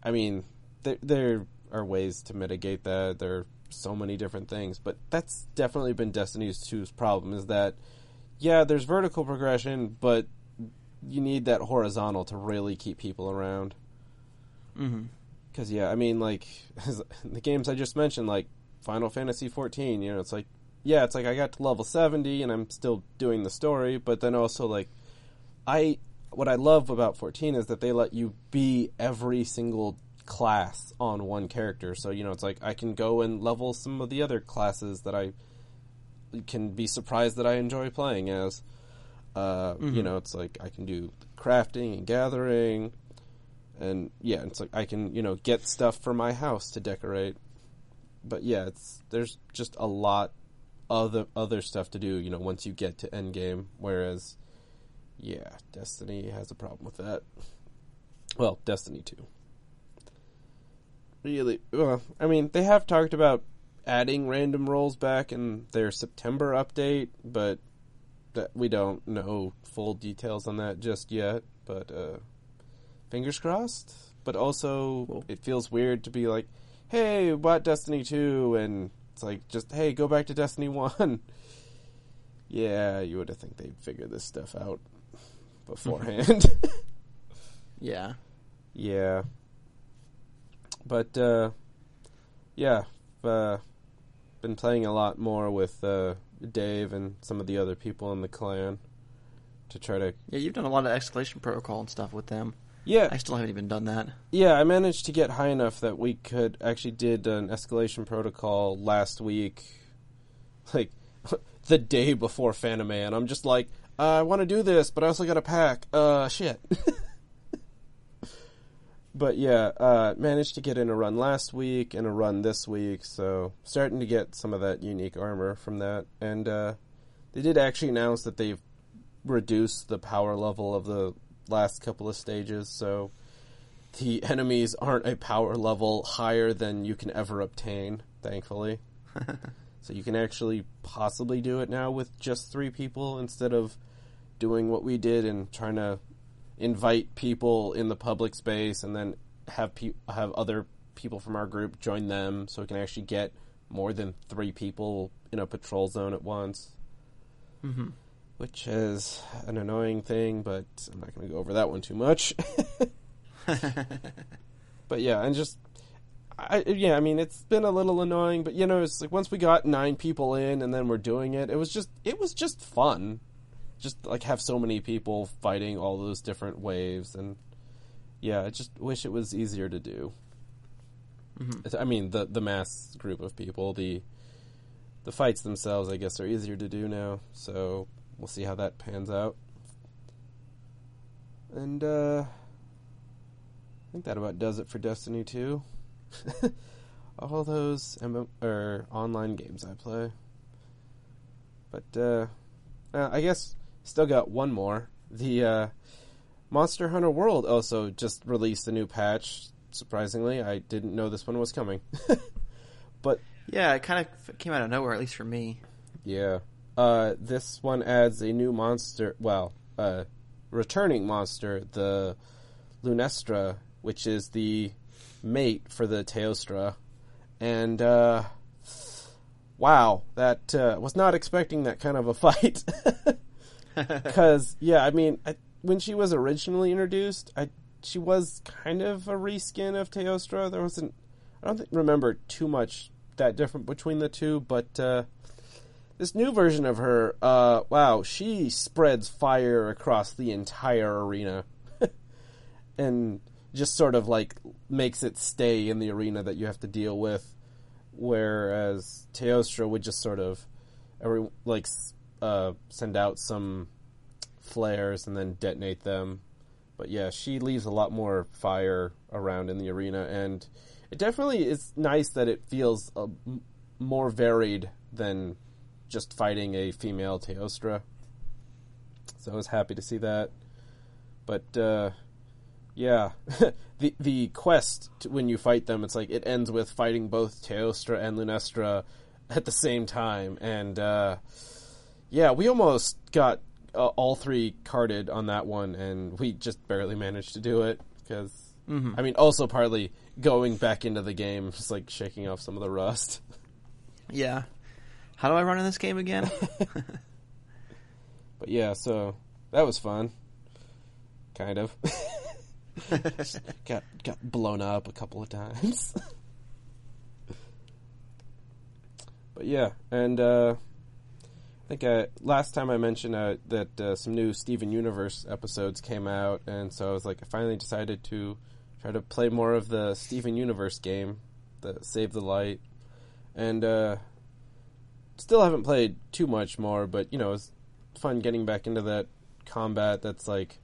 I mean, there, there are ways to mitigate that. There are so many different things, but that's definitely been Destiny 2's problem is that, yeah, there's vertical progression, but you need that horizontal to really keep people around. Mm-hmm. Because yeah, I mean, like [LAUGHS] the games I just mentioned, like Final Fantasy fourteen. You know, it's like yeah, it's like I got to level seventy and I'm still doing the story, but then also like I what I love about fourteen is that they let you be every single class on one character. So you know, it's like I can go and level some of the other classes that I can be surprised that I enjoy playing as. Uh, You know, it's like I can do crafting and gathering and yeah, it's like I can you know get stuff for my house to decorate. But yeah, it's there's just a lot other other stuff to do. You know, once you get to endgame, whereas yeah, Destiny has a problem with that. Well, Destiny two. Really, well, I mean, they have talked about adding random rolls back in their September update, but that we don't know full details on that just yet. But uh, fingers crossed. But also, Cool. it feels weird to be like, "Hey, bought Destiny two, and it's like just, "Hey, go back to Destiny [LAUGHS] one." Yeah, you would have think they'd figure this stuff out beforehand. [LAUGHS] Yeah. yeah. But uh yeah, uh been playing a lot more with uh Dave and some of the other people in the clan to try to Yeah, you've done a lot of escalation protocol and stuff with them. Yeah, I still haven't even done that. Yeah, I managed to get high enough that we could actually did an escalation protocol last week, [LAUGHS] like [LAUGHS] the day before Fanime and I'm just like, uh, I want to do this, but I also got to pack. Uh, shit. [LAUGHS] but yeah, uh, managed to get in a run last week and a run this week, so starting to get some of that unique armor from that. And uh, they did actually announce that they've reduced the power level of the last couple of stages, so the [LAUGHS] enemies aren't a power level higher than you can ever obtain, thankfully. [LAUGHS] so you can actually possibly do it now with just three people instead of doing what we did and trying to invite people in the public space and then have pe- have other people from our group join them so we can actually get more than three people in a patrol zone at once Mm-hmm. which is an annoying thing, but I'm not going to go over that one too much. [LAUGHS] but yeah, and just, I yeah, I mean, it's been a little annoying, but you know, it's like once we got nine people in and then we're doing it, it was just, it was just fun, just like have so many people fighting all those different waves, and yeah, I just wish it was easier to do. Mhm. I mean, the the mass group of people, the the fights themselves, I guess, are easier to do now. So we'll see how that pans out. And uh, I think that about does it for Destiny 2. [LAUGHS] All those M- or online games I play. But uh, uh, I guess still got one more. The uh, Monster Hunter World also just released a new patch. Surprisingly, I didn't know this one was coming. [LAUGHS] but Yeah, it kind of came out of nowhere, at least for me. Yeah. Uh, this one adds a new monster. Well, uh, returning monster, the Lunestra, which is the mate for the Teostra. And, uh, wow, that, uh, was not expecting that kind of a [LAUGHS] fight. [LAUGHS] Because, yeah, I mean, I, when she was originally introduced, I, she was kind of a reskin of Teostra. There wasn't, I don't think, remember too much that different between the two, but, uh, this new version of her, uh, wow, she spreads fire across the entire arena. [LAUGHS] and just sort of like makes it stay in the arena that you have to deal with. Whereas Teostra would just sort of every like uh, send out some flares and then detonate them. But yeah, she leaves a lot more fire around in the arena, and it definitely is nice that it feels uh, more varied than just fighting a female Teostra. So I was happy to see that. But uh, yeah, [LAUGHS] the the quest to, when you fight them, it's like it ends with fighting both Teostra and Lunestra at the same time, and uh, yeah, we almost got uh, all three carded on that one, and we just barely managed to do it because Mhm. I mean, also partly going back into the game, just like shaking off some of the rust. Yeah. How do I run in this game again? [LAUGHS] [LAUGHS] But yeah, so that was fun. Kind of. [LAUGHS] got got blown up a couple of times. but yeah, and uh, think uh, last time I mentioned uh, that uh, some new Steven Universe episodes came out, and so I was like, I finally decided to try to play more of the Steven Universe game, the Save the Light, and uh, still haven't played too much more, but you know, it's fun getting back into that combat that's like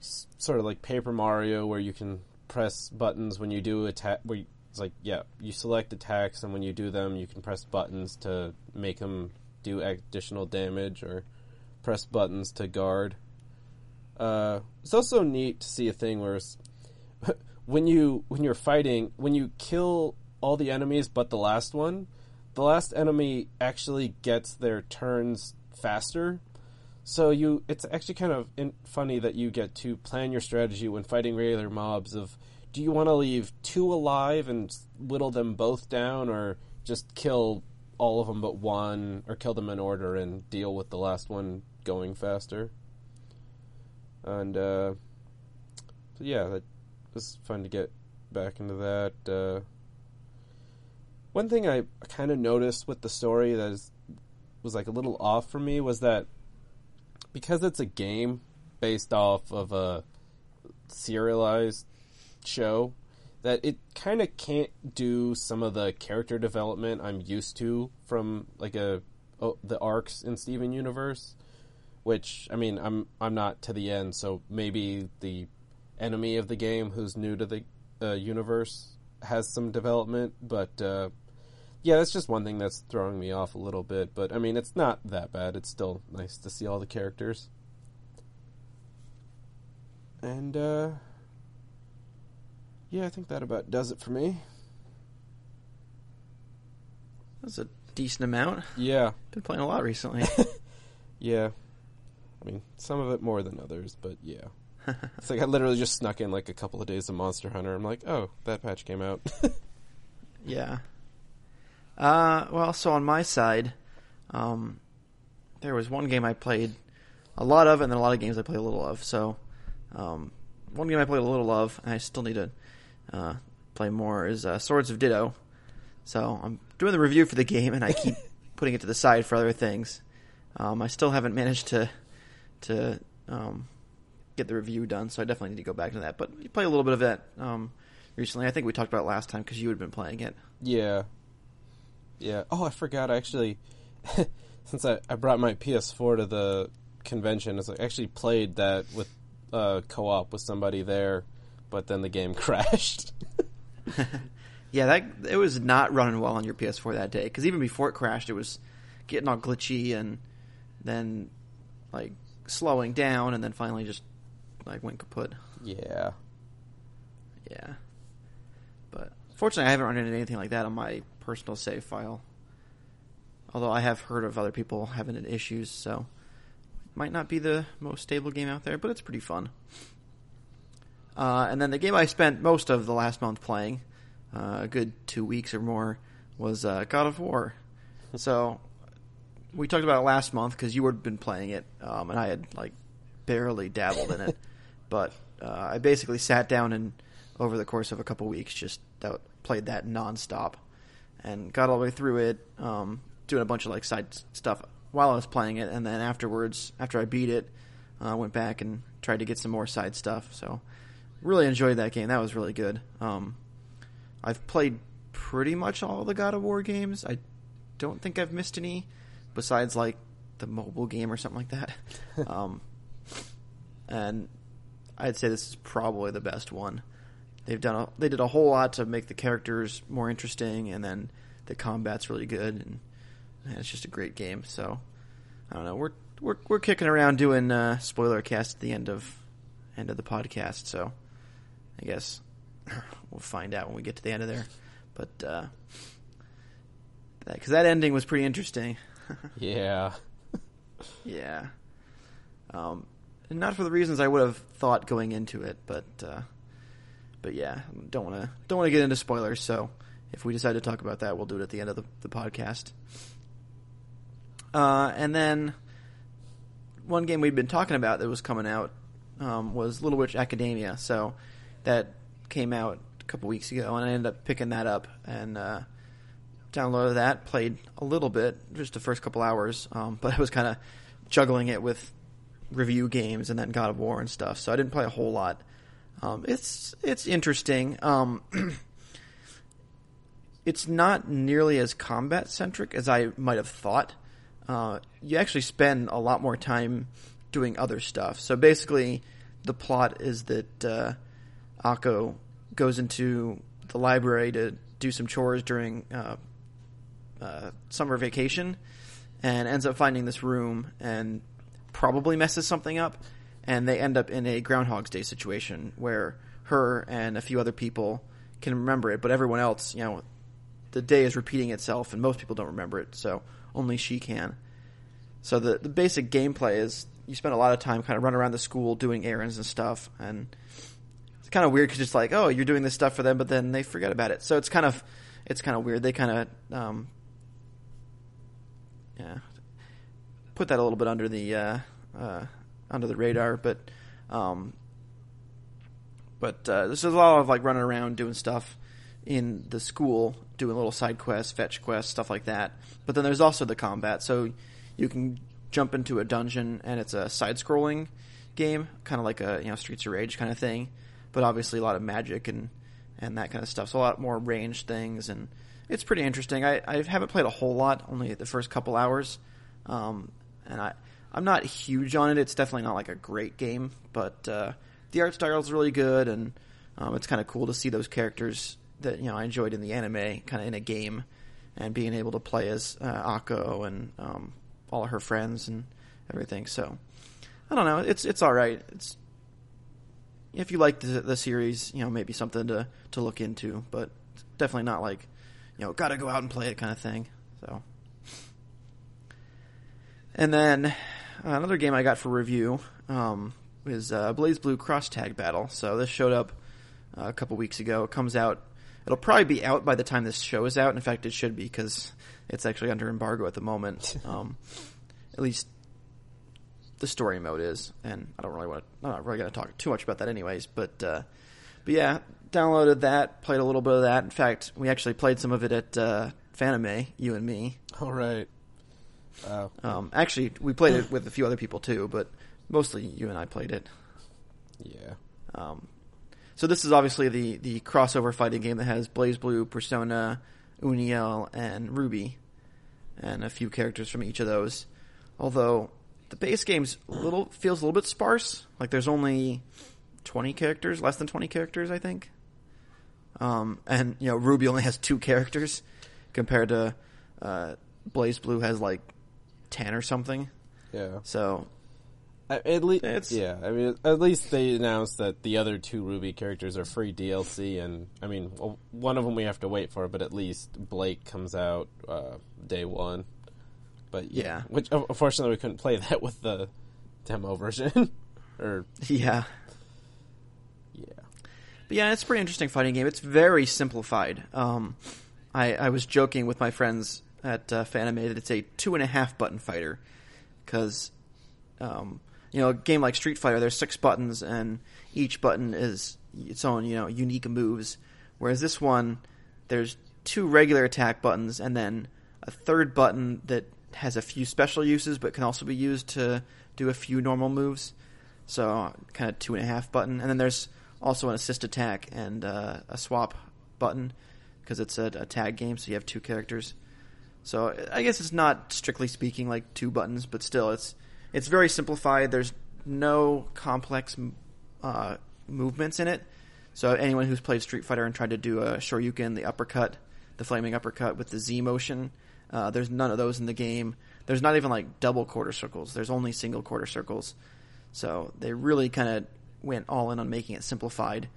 s- sort of like Paper Mario, where you can press buttons when you do attack. Where you, it's like, yeah, you select attacks, and when you do them, you can press buttons to make them do additional damage, or press buttons to guard. Uh, it's also neat to see a thing where [LAUGHS] when you when you're fighting, when you kill all the enemies but the last one, the last enemy actually gets their turns faster. So you, it's actually kind of in, funny that you get to plan your strategy when fighting regular mobs. Of do you want to leave two alive and whittle them both down, or just kill all of them but one, or kill them in order and deal with the last one going faster. And uh, so yeah, that was fun to get back into that. Uh, one thing I kind of noticed with the story that is, was like a little off for me was that because it's a game based off of a serialized show that it kind of can't do some of the character development I'm used to from like a oh, the arcs in Steven Universe which I mean I'm I'm not to the end so maybe the enemy of the game who's new to the uh, universe has some development but uh, yeah that's just one thing that's throwing me off a little bit but I mean it's not that bad. It's still nice to see all the characters. And uh, yeah, I think that about does it for me. That's a decent amount. Yeah, Been playing a lot recently. [LAUGHS] yeah. I mean, some of it more than others, but yeah. [LAUGHS] It's like I literally just snuck in like a couple of days of Monster Hunter. I'm like, oh, that patch came out. [LAUGHS] yeah. Uh, well, so on my side, um, there was one game I played a lot of, and then a lot of games I played a little of. So, um, one game I played a little of, and I still need to uh, play more, is uh, Swords of Ditto. So I'm doing the review for the game, and I keep [LAUGHS] putting it to the side for other things. Um, I still haven't managed to to um, get the review done, so I definitely need to go back to that. But you play a little bit of that um, recently. I think we talked about it last time because you had been playing it. yeah. Yeah. Oh, I forgot actually. [LAUGHS] since I, I brought my PS4 to the convention, I actually played that with uh, co-op with somebody there, but then the game [LAUGHS] crashed. [LAUGHS] Yeah, that it was not running well on your PS4 that day because even before it crashed, it was getting all glitchy and then like slowing down and then finally just like went kaput. yeah. Yeah, but fortunately, I haven't run into anything like that on my personal save file. Although I have heard of other people having issues, so it might not be the most stable game out there, but it's pretty fun. Uh, and then the game I spent most of the last month playing, uh, a good two weeks or more, was uh, God of War. [LAUGHS] So we talked about it last month because you had been playing it, um, and I had like barely dabbled in it. [LAUGHS] But uh, I basically sat down and over the course of a couple weeks just that, played that nonstop and got all the way through it, um, doing a bunch of like side stuff while I was playing it, and then afterwards, after I beat it, I uh, went back and tried to get some more side stuff. So really enjoyed that game. That was really good. Um, I've played pretty much all the God of War games. I don't think I've missed any besides like the mobile game or something like that. [LAUGHS] um, and I'd say this is probably the best one. They've done a, they did a whole lot to make the characters more interesting, and then the combat's really good, and, and it's just a great game. So I don't know. We're we're we're kicking around doing uh, spoiler cast at the end of end of the podcast. So I guess [LAUGHS] we'll find out when we get to the end of there. But uh, because that ending was pretty interesting. [LAUGHS] Yeah. Yeah. Um, and not for the reasons I would have thought going into it, but uh, but yeah, don't want to don't want to get into spoilers. So if we decide to talk about that, we'll do it at the end of the, the podcast. Uh, and then one game we'd been talking about that was coming out um, was Little Witch Academia. So that came out a couple weeks ago, and I ended up picking that up and uh, downloaded that. Played a little bit, just the first couple hours, um, [LAUGHS] but I was kind of juggling it with review games and then God of War and stuff. So I didn't play a whole lot. Um, it's it's interesting. Um, [CLEARS THROAT] it's not nearly as combat centric as I might have thought. Uh, you actually spend a lot more time doing other stuff. So basically, the plot is that uh, Akko goes into the library to do some chores during uh, uh, summer vacation, and ends up finding this room and probably messes something up, and they end up in a Groundhog's Day situation where her and a few other people can remember it, but everyone else, you know, the day is repeating itself, and most people don't remember it, so only she can. So the the basic gameplay is you spend a lot of time kind of running around the school doing errands and stuff, and kind of weird because it's like, oh, you're doing this stuff for them, but then they forget about it. So it's kind of it's kind of weird. They kind of um, yeah, put that a little bit under the uh, uh, under the radar, but um, but uh, there's a lot of like running around doing stuff in the school, doing little side quests, fetch quests, stuff like that. But then there's also the combat, so you can jump into a dungeon and it's a side-scrolling game, kind of like a you know Streets of Rage kind of thing, but obviously a lot of magic and and that kind of stuff. So a lot more ranged things, and it's pretty interesting. I, I haven't played a whole lot, only the first couple hours, um, and I I'm not huge on it. It's definitely not like a great game, but uh, the art style is really good, and um, it's kind of cool to see those characters that you know I enjoyed in the anime, kind of in a game, and being able to play as uh, Akko and um, all her friends and everything. So I don't know. It's it's all right. It's if you like the, the series, you know, maybe something to to look into, but definitely not like you know, got to go out and play it kind of thing. So, and then uh, another game I got for review um, is uh, BlazBlue Cross Tag Battle. So this showed up uh, a couple weeks ago. It comes out. It'll probably be out by the time this show is out. In fact, it should be because it's actually under embargo at the moment. [LAUGHS] Um, at least the story mode is, and I don't really want to. I'm not really going to talk too much about that, anyways. But uh, but yeah, downloaded that, played a little bit of that. In fact, we actually played some of it at uh, Fanime, you and me. All right. Wow. Um, actually, we played it with a few other people too, but mostly you and I played it. Yeah. Um, so this is obviously the the crossover fighting game that has BlazBlue, Persona, Uniel, and RWBY, and a few characters from each of those. Although the base game's a little feels a little bit sparse. Like there's only twenty characters, less than twenty characters, I think. Um, and you know RWBY only has two characters compared to uh, BlazBlue has like ten or something. Yeah. So At least, yeah. I mean, at least they announced that the other two RWBY characters are free DLC, and I mean, one of them we have to wait for, but at least Blake comes out uh, day one. But yeah, Yeah. which unfortunately we couldn't play that with the demo version, [LAUGHS] or yeah. yeah, But yeah, it's a pretty interesting fighting game. It's very simplified. Um, I, I was joking with my friends at uh, Fanime that it's a two and a half button fighter because, um, you know, a game like Street Fighter, there's six buttons and each button is its own, you know, unique moves. Whereas this one, there's two regular attack buttons and then a third button that has a few special uses but can also be used to do a few normal moves. So kind of two and a half button, and then there's also an assist attack and uh, a swap button because it's a, a tag game, so you have two characters. So I guess it's not strictly speaking like two buttons, but still it's it's very simplified. There's no complex uh, movements in it. So anyone who's played Street Fighter and tried to do a Shoryuken, the uppercut, the flaming uppercut with the Z motion, uh, there's none of those in the game. There's not even like double quarter circles. There's only single quarter circles. So they really kind of went all in on making it simplified,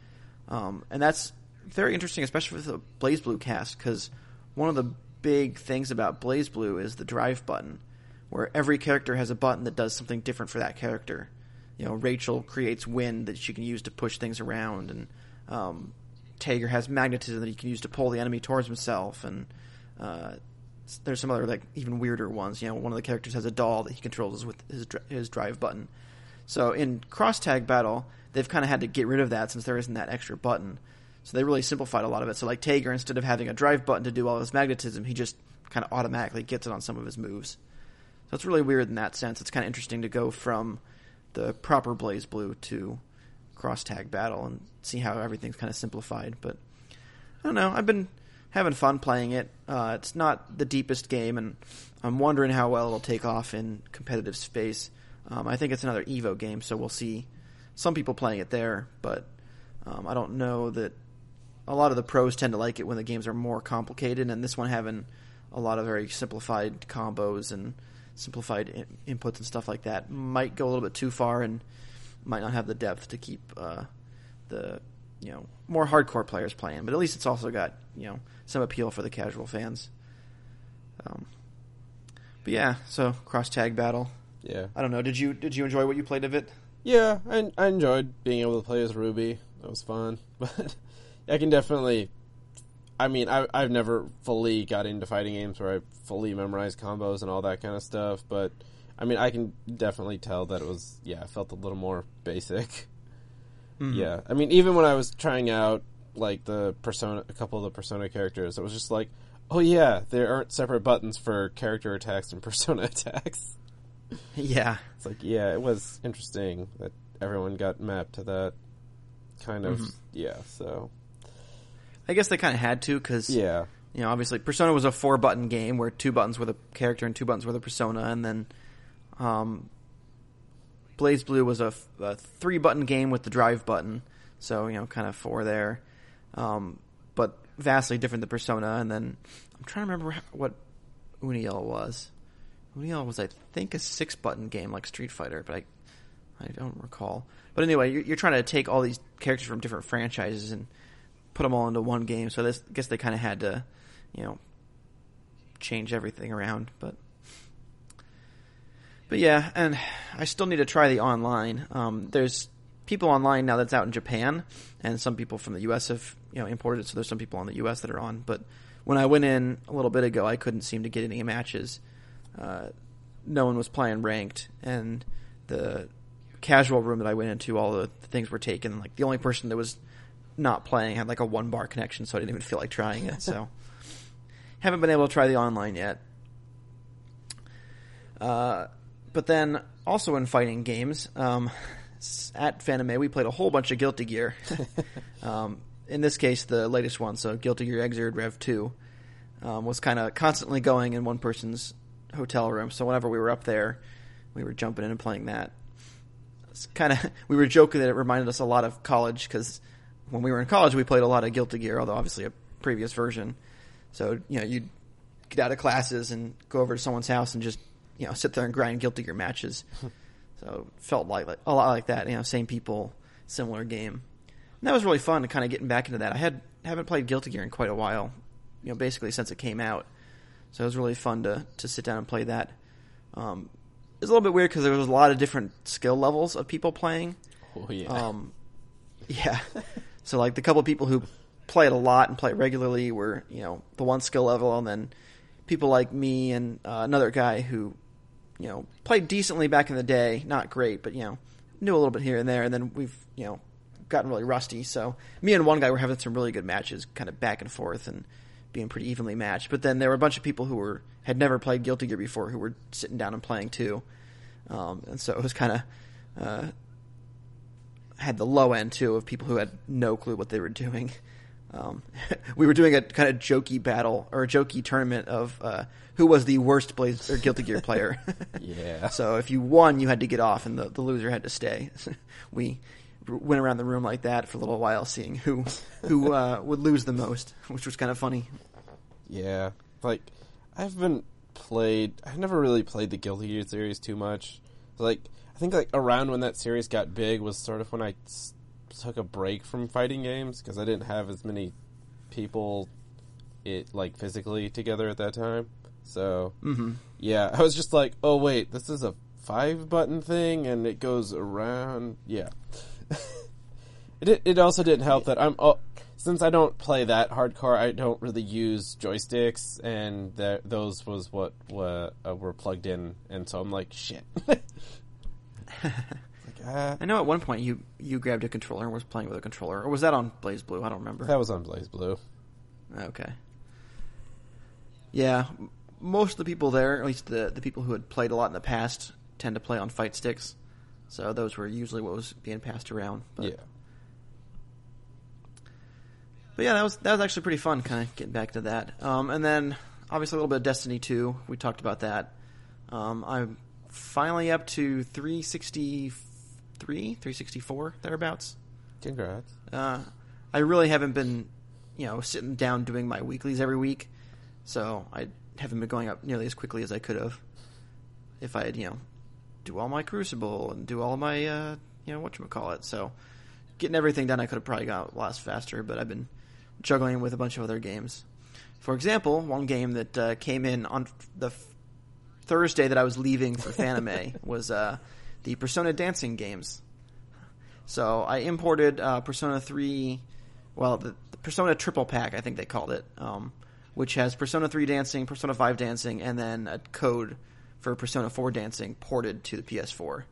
um, and that's very interesting, especially with the BlazBlue cast, because one of the big things about BlazBlue is the drive button, where every character has a button that does something different for that character. You know, Rachel creates wind that she can use to push things around, and um, Tager has magnetism that he can use to pull the enemy towards himself, and uh, there's some other like even weirder ones. You know, one of the characters has a doll that he controls with his his drive button. So in cross tag battle, they've kind of had to get rid of that since there isn't that extra button. So they really simplified a lot of it. So like Tager, instead of having a drive button to do all his magnetism, he just kind of automatically gets it on some of his moves. So it's really weird in that sense. It's kind of interesting to go from the proper BlazBlue to cross tag battle and see how everything's kind of simplified. But I don't know. I've been having fun playing it. Uh, it's not the deepest game, and I'm wondering how well it'll take off in competitive space. Um, I think it's another Evo game, so we'll see some people playing it there, but um, I don't know that a lot of the pros tend to like it when the games are more complicated, and this one having a lot of very simplified combos and simplified in- inputs and stuff like that might go a little bit too far and might not have the depth to keep uh, the you know more hardcore players playing. But at least it's also got you know some appeal for the casual fans. Um, but yeah, so cross tag battle. yeah, I don't know. Did you did you enjoy what you played of it? yeah. I, I enjoyed being able to play as Ruby. That was fun, [LAUGHS] but I can definitely I mean, I, I've never fully got into fighting games where I fully memorized combos and all that kind of stuff, but I mean, I can definitely tell that it was, yeah, I felt a little more basic. Yeah, I mean, even when I was trying out like the persona, a couple of the persona characters, it was just like, oh yeah, there aren't separate buttons for character attacks and [LAUGHS] persona attacks. Yeah. It's like, yeah, it was interesting that everyone got mapped to that kind of, yeah. So I guess they kind of had to because yeah, you know, obviously Persona was a four button game where two buttons were the character and two buttons were the persona, and then um, BlazBlue was a, f- a three button game with the drive button, so you know, kind of four there, um, but vastly different than Persona. And then I'm trying to remember what Uniel was. Uniel was, I think, a six button game like Street Fighter, but I I don't recall. But anyway, you're, you're trying to take all these characters from different franchises and put them all into one game. So this, I guess they kind of had to, you know, change everything around. But but yeah, and I still need to try the online. Um, there's people online now that's out in Japan, and some people from the U.S. have you know imported it. So there's some people in the U.S. that are on. But when I went in a little bit ago, I couldn't seem to get any matches. Uh, no one was playing ranked, and the casual room that I went into, all the, the things were taken. Like the only person that was not playing had like a one bar connection, so I didn't even feel like trying it. So [LAUGHS] haven't been able to try the online yet. Uh, but then also in fighting games, um, at Phantom Fanime we played a whole bunch of Guilty Gear. [LAUGHS] um, in this case, the latest one, so Guilty Gear Xrd Rev Two, um, was kind of constantly going in one person's hotel room. So whenever we were up there, we were jumping in and playing that. It's kind of [LAUGHS] we were joking that it reminded us a lot of college because when we were in college we played a lot of Guilty Gear, although obviously a previous version. So you know you'd get out of classes and go over to someone's house and just you know sit there and grind Guilty Gear matches. [LAUGHS] so it felt like, like a lot like that. You know, same people, similar game. And that was really fun to kind of getting back into that. I had haven't played Guilty Gear in quite a while. You know, basically since it came out. So it was really fun to to sit down and play that. Um, it was a little bit weird because there was a lot of different skill levels of people playing. oh yeah, Um, yeah. [LAUGHS] so like the couple of people who play it a lot and play it regularly were you know the one skill level, and then people like me and uh, another guy who you know played decently back in the day, not great, but you know knew a little bit here and there, and then we've you know gotten really rusty. So me and one guy were having some really good matches, kind of back and forth and being pretty evenly matched. But then there were a bunch of people who were had never played Guilty Gear before who were sitting down and playing too, um, and so it was kind of. Uh, had the low end too of people who had no clue what they were doing. Um, [LAUGHS] we were doing a kind of jokey battle or a jokey tournament of uh, who was the worst Blaze or Guilty Gear player. [LAUGHS] yeah. so if you won, you had to get off, and the, the loser had to stay. [LAUGHS] we went around the room like that for a little while, seeing who who uh, would lose the most, which was kind of funny. Yeah, like I've been played. I never really played the Guilty Gear series too much. Like I think like around when that series got big was sort of when I s- took a break from fighting games because I didn't have as many people it like physically together at that time. So hmm yeah, I was just like, oh wait, this is a five button thing and it goes around. Yeah. [LAUGHS] it it also didn't help that I'm oh, since I don't play that hardcore, I don't really use joysticks, and those was what were, uh, were plugged in, and so I'm like, shit. [LAUGHS] like, ah, I know at one point you you grabbed a controller and was playing with a controller, or was that on BlazBlue? I don't remember. that was on BlazBlue. Okay. Yeah, most of the people there, at least the the people who had played a lot in the past, tend to play on fight sticks. So those were usually what was being passed around. But, yeah. but yeah, that was that was actually pretty fun, kind of getting back to that. Um, and then obviously a little bit of Destiny two. We talked about that. Um, I'm finally up to 363, 364 thereabouts. Congrats. Uh, I really haven't been, you know, sitting down doing my weeklies every week, so I haven't been going up nearly as quickly as I could have. If I had, you know, do all my Crucible and do all my, uh, you know, what you call it. So getting everything done, I could have probably got a lot faster, but I've been juggling with a bunch of other games. For example, one game that uh, came in on the f- Thursday that I was leaving for Fanime [LAUGHS] was uh, the Persona Dancing games. So I imported uh, Persona 3, well, the, the Persona Triple Pack, I think they called it, um, which has Persona 3 Dancing, Persona 5 Dancing, and then a code for Persona 4 Dancing ported to the PS4.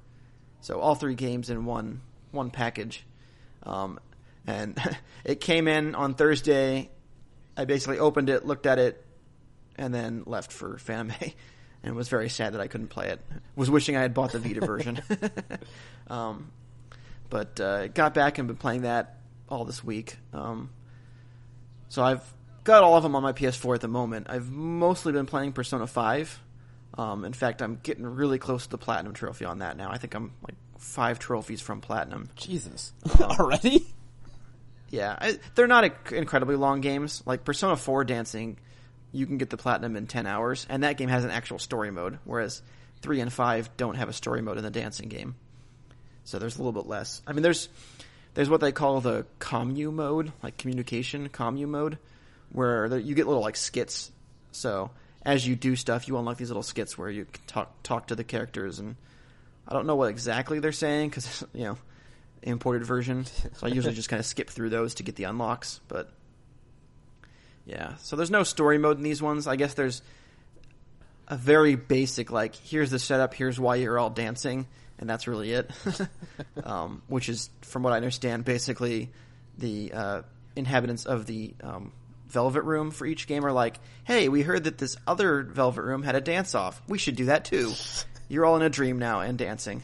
So all three games in one one package. Um, and [LAUGHS] it came in on Thursday. I basically opened it, looked at it, and then left for Fanime, [LAUGHS] and was very sad that I couldn't play it. Was wishing I had bought the Vita [LAUGHS] version. um, but uh, got back and been playing that all this week. Um, so I've got all of them on my PS4 at the moment. I've mostly been playing Persona 5. Um, in fact, I'm getting really close to the platinum trophy on that now. I think I'm like five trophies from platinum. Jesus, [LAUGHS] already? Yeah, I, they're not a, incredibly long games. Like Persona 4 Dancing, you can get the platinum in 10 hours, and that game has an actual story mode, whereas 3 and 5 don't have a story mode in the dancing game. So there's a little bit less. I mean, there's there's what they call the commu mode, like communication commu mode, where you get little like skits. So as you do stuff, you unlock these little skits where you talk talk to the characters, and I don't know what exactly they're saying because [LAUGHS] you know imported version. So I usually just kind of skip through those to get the unlocks. But yeah, so there's no story mode in these ones. I guess there's a very basic like here's the setup, here's why you're all dancing, and that's really it. [LAUGHS] um, which is, from what I understand, basically the uh, inhabitants of the um, Velvet Room for each game are like, "Hey, we heard that this other Velvet Room had a dance off. We should do that too. [LAUGHS] You're all in a dream now and dancing."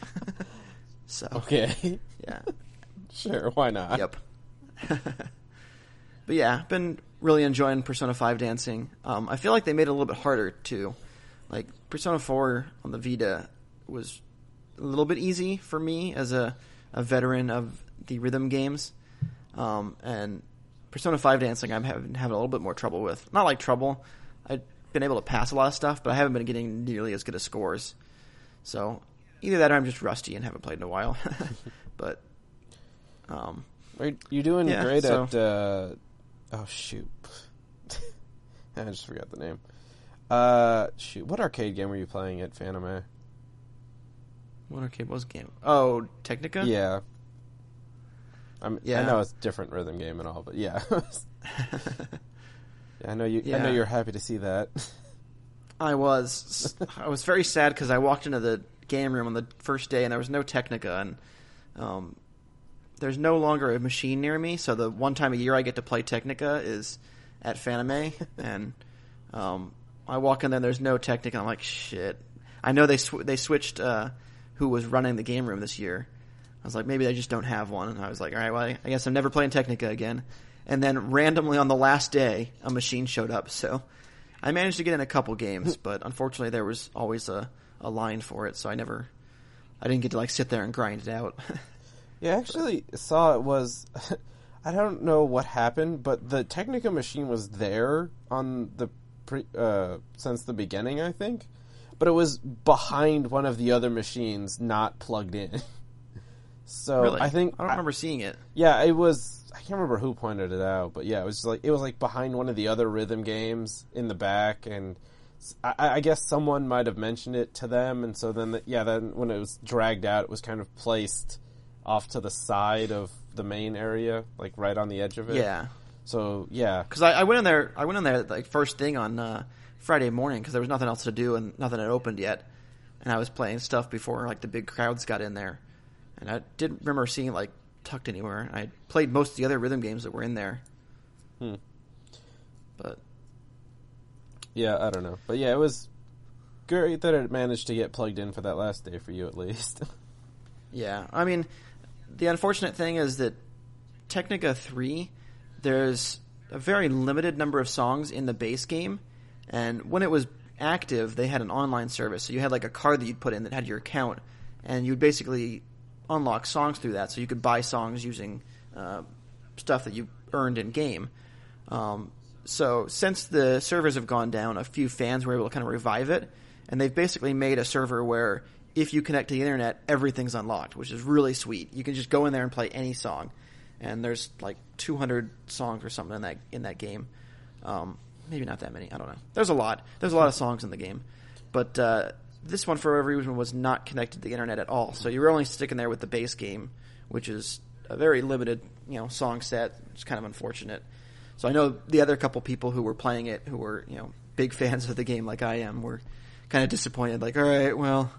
[LAUGHS] so Okay. yeah. [LAUGHS] sure, why not? Yep. but yeah, I've been really enjoying Persona 5 dancing. Um, I feel like they made it a little bit harder too. Like Persona 4 on the Vita was a little bit easy for me as a, a veteran of the rhythm games. Um, and Persona 5 dancing I'm having, having a little bit more trouble with. Not like trouble. I've been able to pass a lot of stuff, but I haven't been getting nearly as good as scores. So either that or I'm just rusty and haven't played in a while. [LAUGHS] but um, Are you doing Yeah, great so- at? Uh, oh shoot, [LAUGHS] I just forgot the name. Uh, shoot, what arcade game were you playing at Fanime? what arcade was game? Oh, Technika? Yeah. I'm, I know it's a different rhythm game and all, but yeah. [LAUGHS] Yeah, I know you. I know you're happy to see that. I was. [LAUGHS] I was very sad because I walked into the game room on the first day and there was no Technika and um, there's no longer a machine near me. So the one time a year I get to play Technika is at Fanime [LAUGHS] and um, I walk in there. and There's no Technika. I'm like shit. I know they sw- they switched uh, who was running the game room this year. I was like maybe they just don't have one. And I was like all right, well I, guess I'm never playing Technika again. And then randomly on the last day, a machine showed up. So I managed to get in a couple games, but unfortunately there was always a, a line for it, so I never, I didn't get to like sit there and grind it out. [LAUGHS] Yeah, I actually saw it was. [LAUGHS] I don't know what happened, but the Technika machine was there on the pre, uh, since the beginning, I think. But it was behind one of the other machines, not plugged in. [LAUGHS] So really, I think I don't remember seeing it. Yeah, it was. I can't remember who pointed it out, but yeah, it was like it was like behind one of the other rhythm games in the back, and I guess someone might have mentioned it to them, and so then the, yeah, then when it was dragged out, it was kind of placed off to the side of the main area, like right on the edge of it. Yeah, So yeah, because I, I went in there, I went in there like first thing on uh, Friday morning because there was nothing else to do and nothing had opened yet, and I was playing stuff before like the big crowds got in there, and I didn't remember seeing it like tucked anywhere. I played most of the other rhythm games that were in there, Hmm. but yeah, I don't know, but yeah, it was great that it managed to get plugged in for that last day for you at least. [LAUGHS] Yeah, I mean, the unfortunate thing is that Technika 3, there's a very limited number of songs in the base game, and when it was active, they had an online service. So you had like a card that you'd put in that had your account, and you'd basically unlock songs through that. So you could buy songs using uh, stuff that you earned in game. Um, so since the servers have gone down, a few fans were able to kind of revive it, and they've basically made a server where if you connect to the internet, everything's unlocked, which is really sweet. You can just go in there and play any song, and there's like 200 songs or something in that in that game. Um, maybe not that many. I don't know. There's a lot. There's a lot of songs in the game, but uh, this one for whatever reason was not connected to the internet at all. So you were only sticking there with the base game, which is a very limited, you know, song set. It's kind of unfortunate. So I know the other couple people who were playing it, who were you know big [LAUGHS] fans of the game like I am, were kind of disappointed. Like, all right, well,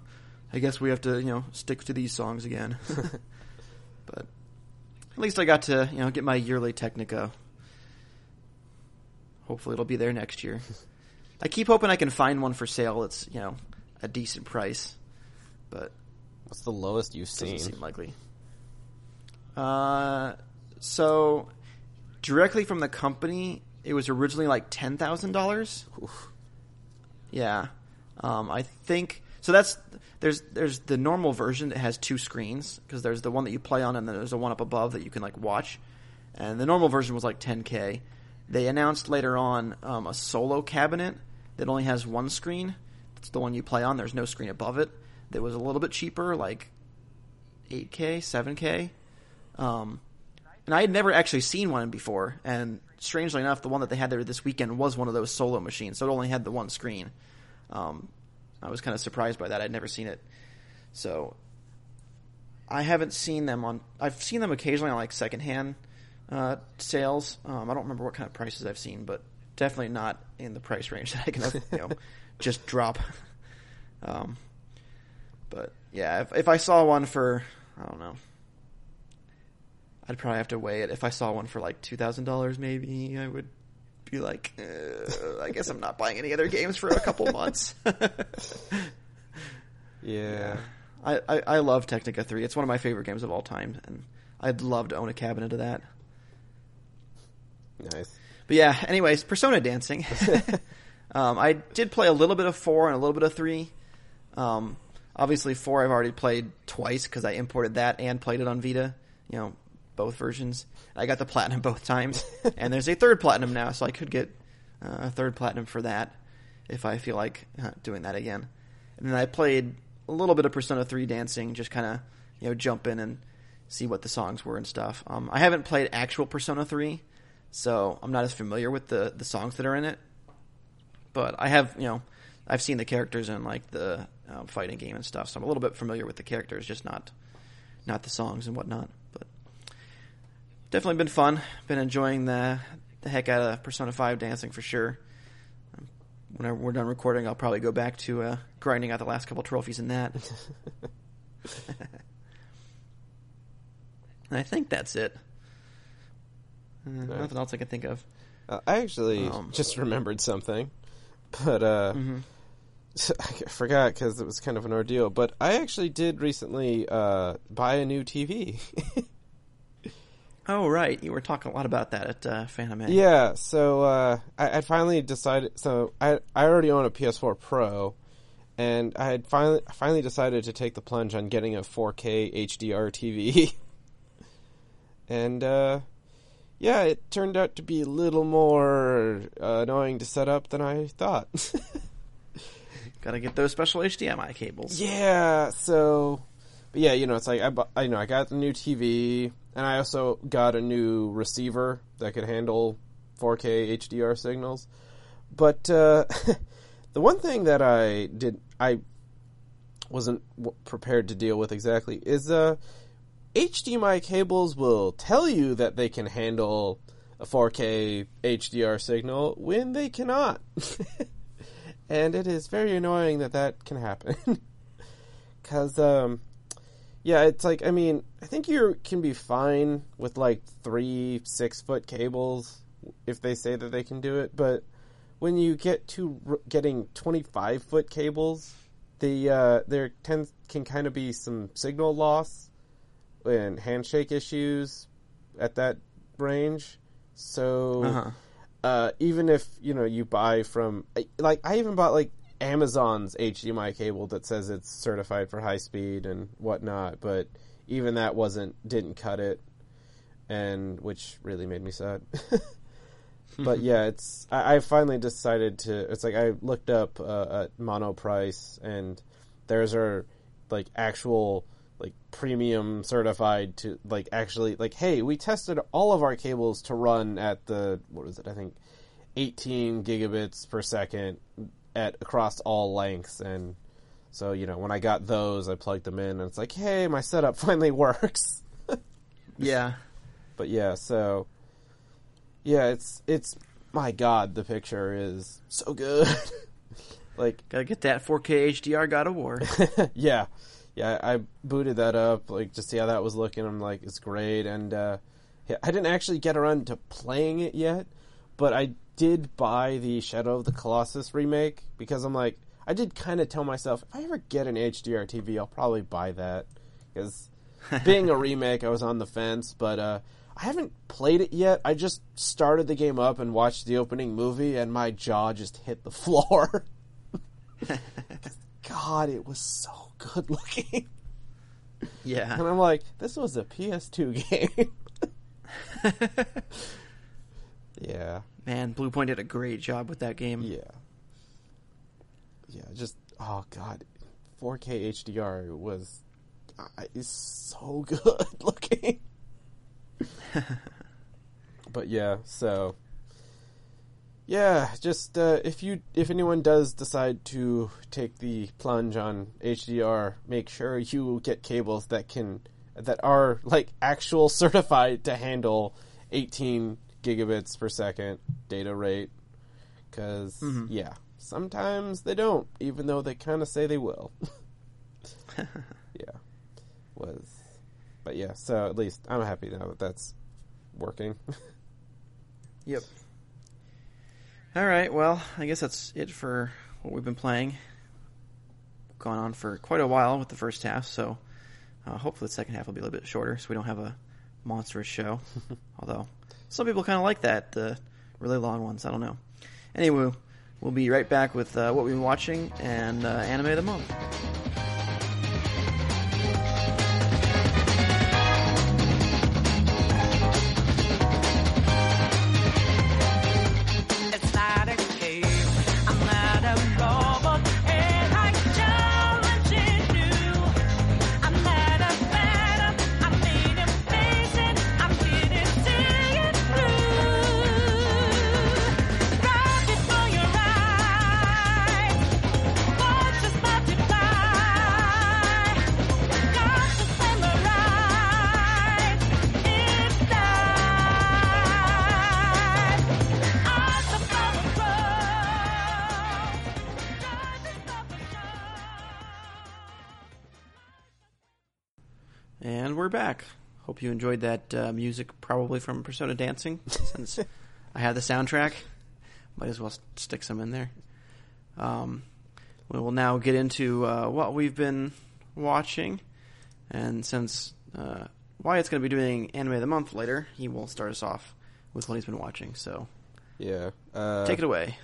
I guess we have to you know stick to these songs again. [LAUGHS] [LAUGHS] but at least I got to you know get my yearly Technika. Hopefully, it'll be there next year. I keep hoping I can find one for sale. It's you know a decent price, but What's the lowest you've doesn't seen? seem likely. Uh, so directly from the company, it was originally like ten thousand dollars. Yeah, um, I think so. That's there's there's the normal version that has two screens because there's the one that you play on and then there's the one up above that you can like watch. And the normal version was like 10k. They announced later on um, a solo cabinet that only has one screen. It's the one you play on. There's no screen above it. That was a little bit cheaper, like 8k, 7k. Um, and I had never actually seen one before. And strangely enough, the one that they had there this weekend was one of those solo machines, so it only had the one screen. Um, I was kind of surprised by that. I'd never seen it, so I haven't seen them on. I've seen them occasionally on like secondhand uh, sales. Um, I don't remember what kind of prices I've seen, but definitely not in the price range [LAUGHS] that I can you know just drop. [LAUGHS] Um, but yeah, if, if I saw one for I don't know. I'd probably have to weigh it. If I saw one for like two thousand dollars, maybe I would be like, uh, I guess I'm not buying any other games for a couple [LAUGHS] months. [LAUGHS] Yeah. I, I, I love Technika 3. It's one of my favorite games of all time, and I'd love to own a cabinet of that. Nice. But yeah, anyways, Persona Dancing. Um, I did play a little bit of 4 and a little bit of 3. Um, obviously, 4 I've already played twice because I imported that and played it on Vita. You know, both versions. I got the platinum [LAUGHS] both times. and there's a third platinum now, so I could get uh, a third platinum for that if I feel like uh, doing that again. And then I played a little bit of Persona 3 dancing, just kind of, you know, jump in and see what the songs were and stuff. Um, I haven't played actual Persona 3, so I'm not as familiar with the, the songs that are in it. But I have, you know, I've seen the characters in like the um, fighting game and stuff, so I'm a little bit familiar with the characters, just not not the songs and whatnot. But definitely been fun. Been enjoying the the heck out of Persona 5 dancing for sure. Um, Whenever we're done recording, I'll probably go back to uh, grinding out the last couple trophies in that. [LAUGHS] and I think that's it. Uh, Nothing else I can think of. Uh, I actually Um, just remembered something, but uh, Mhm. [LAUGHS] I forgot because it was kind of an ordeal. But I actually did recently uh, buy a new TV. [LAUGHS] Oh right, you were talking a lot about that at uh, Fanime. yeah, so uh, I, I finally decided. So I I already own a PS4 Pro, and I had finally finally decided to take the plunge on getting a 4K HDR TV. and uh, yeah, it turned out to be a little more uh, annoying to set up than I thought. [LAUGHS] Got to get those special HDMI cables. Yeah, so but yeah, you know, it's like I, bu- I you know I got the new TV and I also got a new receiver that could handle 4K HDR signals. But uh, [LAUGHS] the one thing that I did I wasn't w- prepared to deal with exactly is uh HDMI cables will tell you that they can handle a 4K HDR signal when they cannot. [LAUGHS] and it is very annoying that that can happen. [LAUGHS] Cuz um yeah, it's like I mean, I think you can be fine with like 3 6-foot cables if they say that they can do it, but when you get to r- getting 25 foot cables, the uh, there tends can kind of be some signal loss and handshake issues at that range. So Uh-huh. uh, even if you know you buy from like I even bought like Amazon's HDMI cable that says it's certified for high speed and whatnot, but even that wasn't didn't cut it, and which really made me sad. [LAUGHS] but yeah, it's I, I finally decided to. It's like I looked up uh, at Monoprice, and theirs are like actual like premium certified to like actually like hey we tested all of our cables to run at the what was it i think 18 gigabits per second at across all lengths and so you know when i got those i plugged them in and it's like hey my setup [LAUGHS] finally works Yeah. but yeah so yeah, it's it's my god, the picture is so good. [LAUGHS] like Gotta get that 4K HDR God of War. [LAUGHS] yeah, yeah. I booted that up like to see how that was looking. I'm like, it's great, and uh, yeah, I didn't actually get around to playing it yet, but I did buy the Shadow of the Colossus remake because I'm like, I did kind of tell myself if I ever get an HDR TV, I'll probably buy that because [LAUGHS] being a remake, I was on the fence, but uh, I haven't played it yet. I just started the game up and watched the opening movie, and my jaw just hit the [LAUGHS] floor. [LAUGHS] God, it was so good looking. yeah. And I'm like, this was a PS2 game. [LAUGHS] yeah, Man, Bluepoint did a great job with that game. yeah, yeah. Just oh god, 4K HDR was uh, is so [LAUGHS] good looking. [LAUGHS] but yeah, so yeah, just uh, if you if anyone does decide to take the plunge on HDR, make sure you get cables that can that are like actual [LAUGHS] certified to handle 18 gigabits per second data rate because Mhm. yeah sometimes they don't even though they kind of say they will [LAUGHS] yeah was but yeah so at least i'm happy now that that's working [LAUGHS] Yep. All right. Well, I guess that's it for what we've been playing. Gone on for quite a while with the first half, so uh, hopefully the second half will be a little bit shorter, so we don't have a monstrous show. [LAUGHS] Although some people kind of like that, the really long ones. I don't know. Anyway, we'll be right back with uh, what we've been watching and uh, anime of the month. Hope you enjoyed that uh, music, probably from Persona Dancing, since I have the soundtrack. Might as well stick some in there. Um, we will now get into uh, what we've been watching, and since uh, Wyatt's going to be doing Anime of the Month later, he will start us off with what he's been watching. So yeah uh, take it away.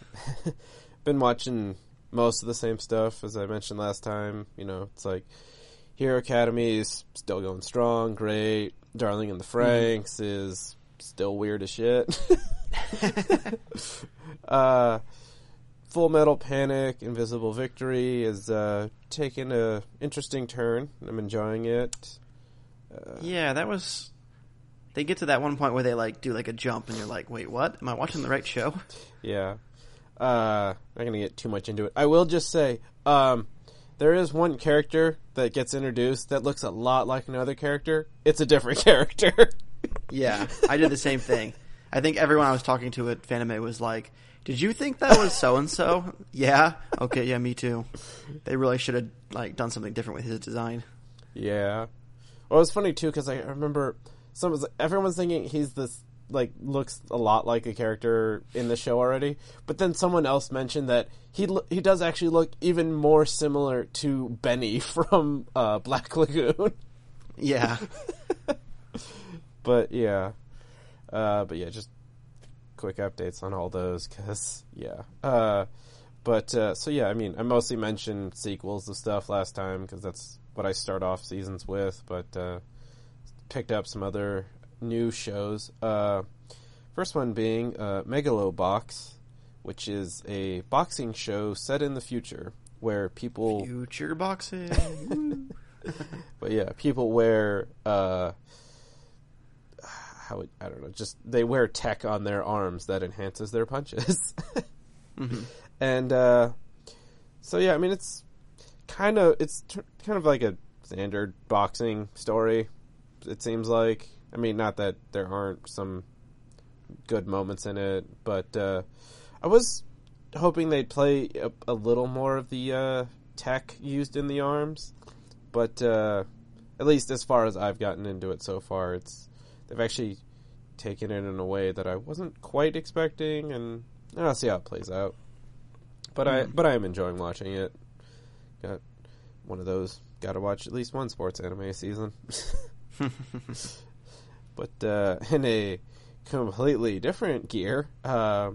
[LAUGHS] been watching most of the same stuff as I mentioned last time. You know, it's like Hero Academy is still going strong, great. Darling in the Franxx is still weird as shit. [LAUGHS] uh, Full Metal Panic, Invisible Victory is uh, taking a interesting turn. I'm enjoying it. Uh, Yeah, that was. They get to that one point where they like do like a jump, and you're like, "Wait, what? Am I watching the right show?" [LAUGHS] Yeah. Uh, I'm not gonna get too much into it. I will just say, um, there is one character that gets introduced that looks a lot like another character. It's a different [LAUGHS] character. Yeah, I did the same thing. I think everyone I was talking to at Fanime was like, "Did you think that was so and so?" Yeah. Okay. Yeah, me too. They really should have like done something different with his design. yeah. Well, it was funny too because I remember some was everyone's thinking he's this like looks a lot like a character in the show already, but then someone else mentioned that he lo- he does actually look even more similar to Benny [LAUGHS] from uh, Black Lagoon. Yeah. [LAUGHS] but yeah, uh, but yeah, just quick updates on all those because yeah. Uh, but uh, so yeah, I mean, I mostly mentioned sequels of stuff last time because that's what I start off seasons with. But uh, picked up some other new shows. Uh, first one being uh, Megalobox, which is a boxing show set in the future where people Future boxing. [LAUGHS] But yeah, people wear uh how I don't know, just they wear tech on their arms that enhances their punches. [LAUGHS] Mhm. And uh so yeah, I mean it's kind of it's t- kind of like a standard boxing story. It seems like I mean not that there aren't some good moments in it, but uh, I was hoping they'd play a, a little more of the uh, tech used in the arms, but uh, at least as far as I've gotten into it so far, it's they've actually taken it in a way that I wasn't quite expecting, and I'll see how it plays out. But I but I am enjoying watching it. Got one of those. Got to watch at least one sports anime season. [LAUGHS] [LAUGHS] but uh, [LAUGHS] in a completely different gear, uh,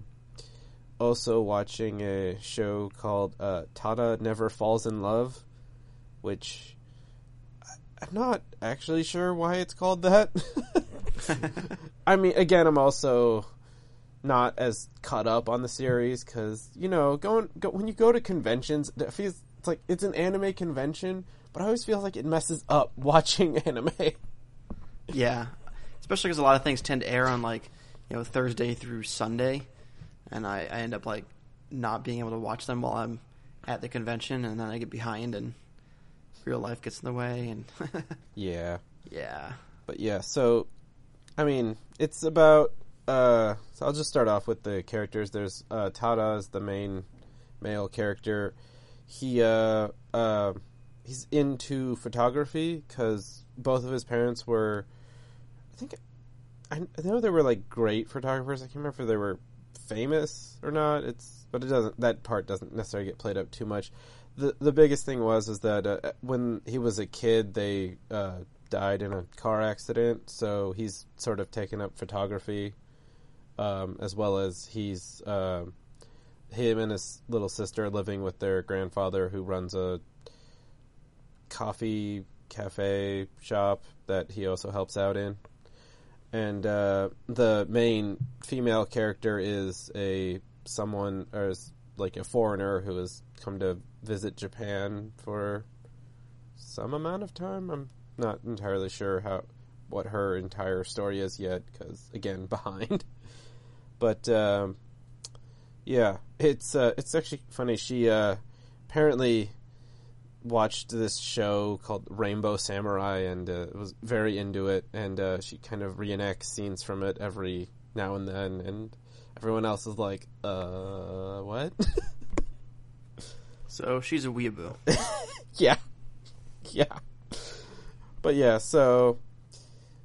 also watching a show called uh, Tada Never Falls in Love, which I'm not actually sure why it's called that. [LAUGHS] I mean, again, I'm also not as caught up on the series because you know, going go, when you go to conventions, it feels it's like it's an anime convention, but I always feel like it messes up [LAUGHS] watching anime. Yeah, especially because a lot of things tend to air on like you know Thursday through Sunday, and I, I end up like not being able to watch them while I'm at the convention, and then I get behind, and real life gets in the way, and [LAUGHS] yeah, yeah, but yeah. So, I mean, it's about. Uh, so I'll just start off with the characters. There's uh, Tada is the main male character. He uh, uh, he's into photography because both of his parents were, I think, I, I know they were like great photographers. I can't remember if they were famous or not. It's but it doesn't that part doesn't necessarily get played up too much. The the biggest thing was is that uh, when he was a kid, they uh, died in a car accident. So he's sort of taken up photography, um, as well as he's. um him and his little sister living with their grandfather who runs a coffee cafe shop that he also helps out in. And uh, the main female character is a someone or is like a foreigner who has come to visit Japan for some amount of time. I'm not entirely sure how what her entire story is yet because again [LAUGHS] behind. But um, yeah, it's uh, it's actually funny. She uh, apparently watched this show called Rainbow Samurai and uh, was very into it. And uh, she kind of reenacts scenes from it every now and then. And everyone else is like, "Uh, what?" so she's a weeaboo. [LAUGHS] yeah, yeah. But yeah, so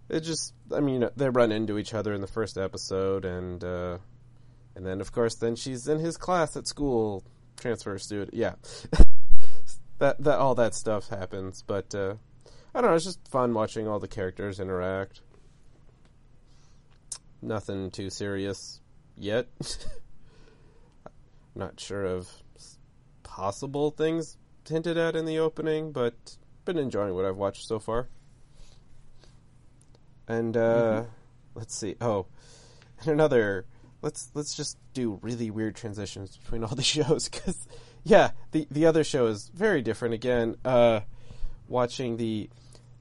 it just, I mean, they run into each other in the first episode, and uh, and then of course, then she's in his class at school, transfer student. Yeah, [LAUGHS] that that all that stuff happens. But uh, I don't know, it's just fun watching all the characters interact. Nothing too serious yet. [LAUGHS] Not sure of possible things hinted at in the opening, but been enjoying what I've watched so far. And uh, let's see. Oh, and another. Let's let's just do really weird transitions between all the [LAUGHS] shows because yeah, the the other show is very different. Again, uh, watching the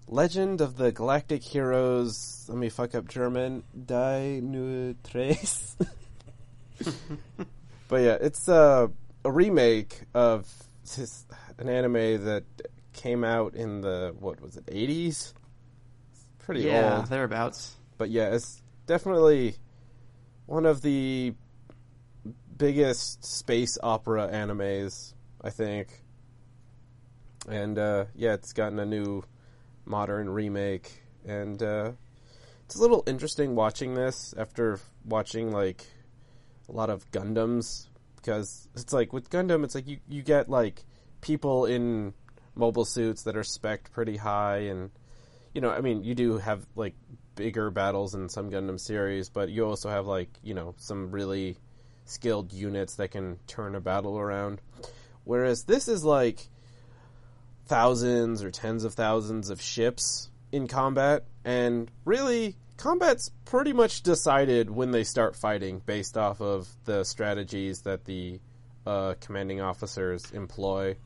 Legend of the Galactic Heroes. Let me fuck up German. Die nur tres. [LAUGHS] but yeah, it's uh, a remake of this, an anime that came out in the what was it, eighties? Pretty yeah, old, thereabouts. but yeah, it's definitely one of the biggest space opera animes, I think. And uh, yeah, it's gotten a new modern remake, and uh, it's a little interesting watching this after watching like a lot of Gundams. Because it's like with Gundam, it's like you you get like people in mobile suits that are spec'd pretty high, and you know, I mean, you do have like bigger battles in some Gundam series, but you also have like you know some really skilled units that can turn a battle around. Whereas this is like thousands or tens of thousands of ships in combat, and really, combat's pretty much decided when they start fighting based off of the strategies that the uh, commanding officers employ.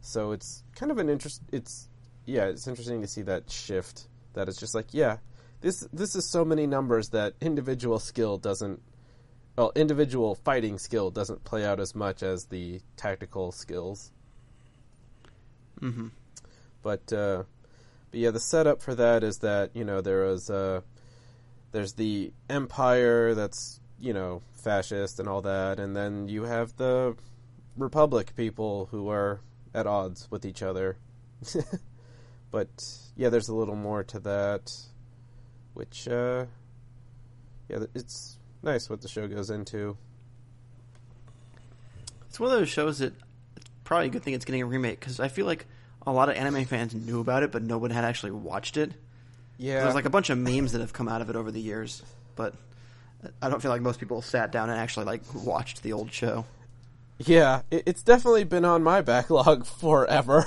So it's kind of an interest. It's yeah, it's interesting to see that shift. That it's just like yeah, this this is so many numbers that individual skill doesn't. Well, individual fighting skill doesn't play out as much as the tactical skills. hmm But uh, but yeah, the setup for that is that you know there was uh, there's the empire that's you know fascist and all that, and then you have the republic people who are at odds with each other. [LAUGHS] but yeah, there's a little more to that, which uh, yeah, it's nice what the show goes into. It's one of those shows that it's probably a good thing it's getting a remake because I feel like a lot of anime fans knew about it, but no one had actually watched it. Yeah, There's like a bunch of memes that have come out of it over the years, but I don't feel like most people sat down and actually like watched the old show. yeah, it, it's definitely been on my backlog [LAUGHS] forever.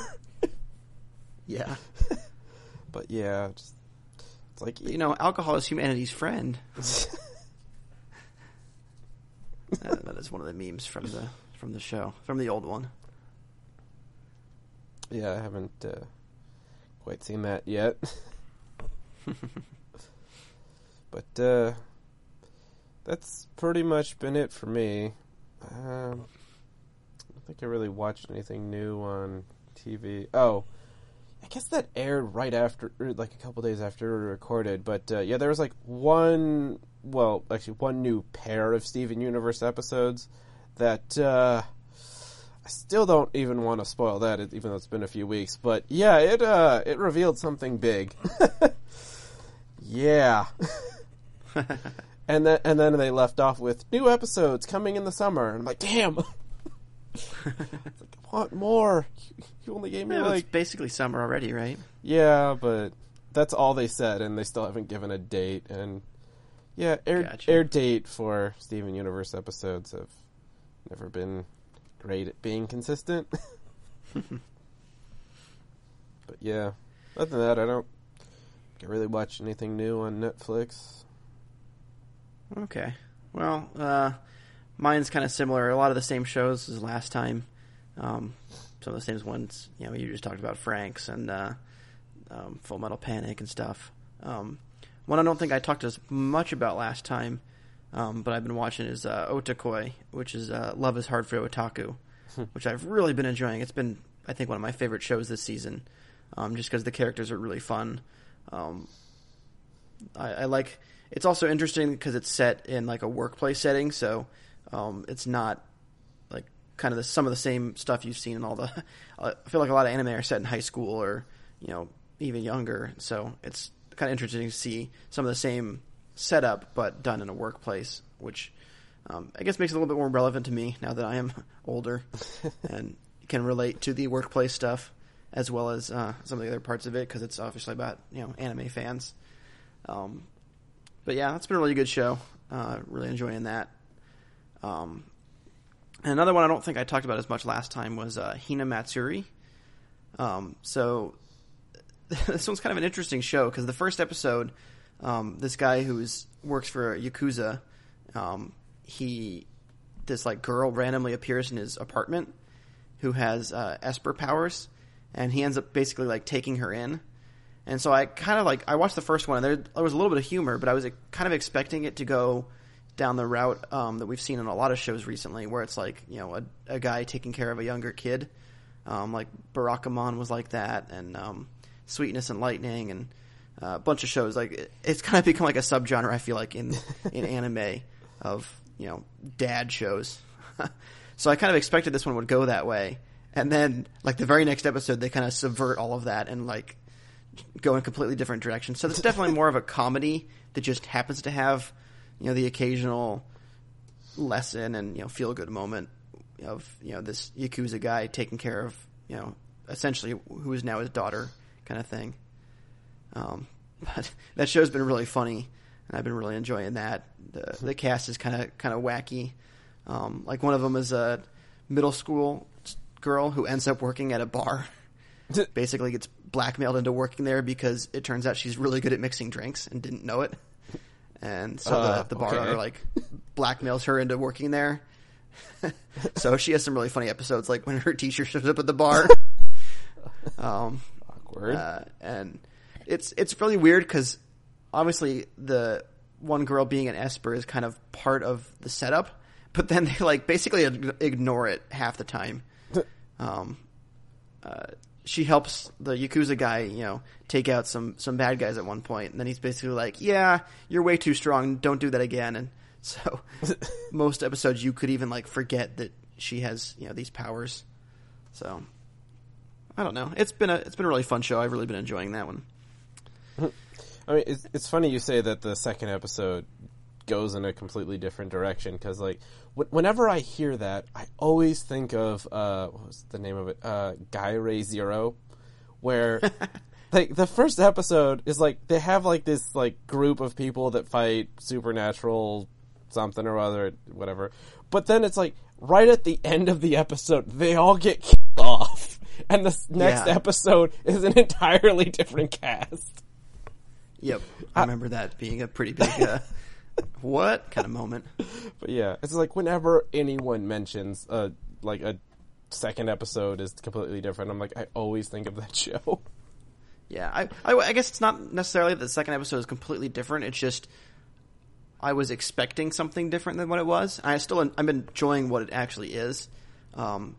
Yeah, [LAUGHS] but yeah, just, it's like you know, alcohol is humanity's friend. [LAUGHS] Uh, that is one of the memes from the from the show from the old one. Yeah, I haven't uh, quite seen that yet. [LAUGHS] but uh, that's pretty much been it for me. Um, I don't think I really watched anything new on TV. Oh, I guess that aired right after, like a couple days after we recorded. But uh, yeah, there was like one, well, actually one new pair of Steven Universe episodes that. Uh, I still don't even want to spoil that, even though it's been a few weeks. But yeah, it uh, it revealed something big. [LAUGHS] yeah, [LAUGHS] and then and then they left off with new episodes coming in the summer. And I'm like, damn, [LAUGHS] It's like, I want more. You, you only gave me Yeah, like it's basically summer already, right? yeah, but that's all they said, and they still haven't given a date. And yeah, air Gotcha. air date for Steven Universe episodes have never been great at being consistent. [LAUGHS] but yeah, other than that, I don't really watch anything new on Netflix. Okay. Well, uh, mine's kind of similar. A lot of the same shows as last time. Um, some of the same ones, you know, you just talked about Franxx and uh, um, Full Metal Panic and stuff. Um, one I don't think I talked as much about last time, um, but I've been watching is uh, Otakoi, which is uh, Love is Hard for Otaku, which I've really been enjoying. It's been, I think, one of my favorite shows this season, um, just because the characters are really fun. Um, I, I like. It's also interesting because it's set in like a workplace setting, so um, it's not like kind of the, some of the same stuff you've seen in all the. [LAUGHS] I feel like a lot of anime are set in high school or you know even younger, so it's kind of interesting to see some of the same setup but done in a workplace, which um, I guess makes it a little bit more relevant to me now that I am [LAUGHS] older [LAUGHS] and can relate to the workplace stuff as well as uh, some of the other parts of it because it's obviously about you know anime fans. Um, but yeah, it's been a really good show. Uh, really enjoying that. Um, and another one I don't think I talked about as much last time was uh, Hinamatsuri. Um, so [LAUGHS] this one's kind of an interesting show because the first episode, um, this guy who's works for Yakuza, um, he this like girl randomly appears in his apartment who has uh, Esper powers, and he ends up basically like taking her in. And so I kind of like I watched the first one, and there, there was a little bit of humor, but I was kind of expecting it to go down the route um, that we've seen in a lot of shows recently, where it's like you know a, a guy taking care of a younger kid, um, like Barakamon was like that, and um, Sweetness and Lightning, and uh, a bunch of shows. Like it, it's kind of become like a subgenre. I feel like in [LAUGHS] in anime of you know dad shows. [LAUGHS] so I kind of expected this one would go that way, and then like the very next episode, they kind of subvert all of that and like go in completely different directions. So it's definitely more of a comedy that just happens to have you know the occasional lesson and you know feel good moment of you know this yakuza guy taking care of you know essentially who is now his daughter kind of thing. Um, [LAUGHS] but that show's been really funny, and I've been really enjoying that. The the cast is kind of kind of wacky. Um, like one of them is a middle school girl who ends up working at a bar. [LAUGHS] Basically, gets blackmailed into working there because it turns out she's really good at mixing drinks and didn't know it. And so Uh, the, the bar okay. owner like blackmails her into working there. [LAUGHS] so she has some really funny episodes, like when her teacher shows up at the bar. um, Awkward. uh, and it's it's really weird because obviously the one girl being an Esper is kind of part of the setup, but then they like basically ignore it half the time. [LAUGHS] Um, uh, she helps the yakuza guy, you know, take out some some bad guys at one point, and then he's basically like, "Yeah, you're way too strong. Don't do that again." And [LAUGHS] so, [LAUGHS] most episodes you could even like forget that she has you know these powers. So, I don't know. It's been a it's been a really fun show. I've really been enjoying that one. [LAUGHS] I mean, it's it's funny you say that the second episode goes in a completely different direction because, like, wh- whenever I hear that, I always think of uh, what was the name of it? Uh, Ga-Rei Zero, where [LAUGHS] like the first episode is like they have like this like group of people that fight supernatural something or other, whatever. But then it's like right at the end of the episode, they all get killed [LAUGHS] off, and the next Yeah. episode is an [LAUGHS] entirely different cast. Yep, I remember that being a pretty big uh, [LAUGHS] what kind of moment. But yeah, it's like whenever anyone mentions uh like a second episode is completely different, I'm like I always think of that [LAUGHS] show. Yeah, I, I, I guess it's not necessarily that the second episode is completely different. It's just I was expecting something different than what it was. I still I'm enjoying what it actually is. Um,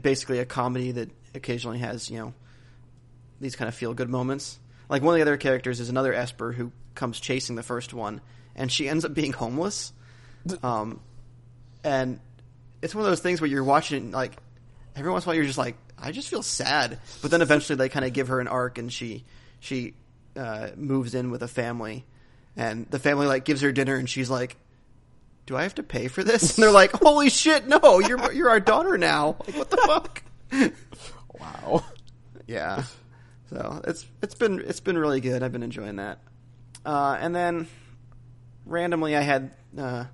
basically, a comedy that occasionally has you know these kind of feel good moments. Like one of the other characters is another Esper who comes chasing the first one, and she ends up being homeless. Um, and it's one of those things where you're watching like every once in a while you're just like I just feel sad, but then eventually they kind of give her an arc and she she uh, moves in with a family, and the family like gives her dinner and she's like. Do I have to pay for this? [LAUGHS] And they're like, "Holy shit! No, you're you're our daughter now. [LAUGHS] Like, what the [LAUGHS] fuck?" Wow. Yeah. So it's it's been it's been really good. I've been enjoying that. Uh, and then randomly, I had uh,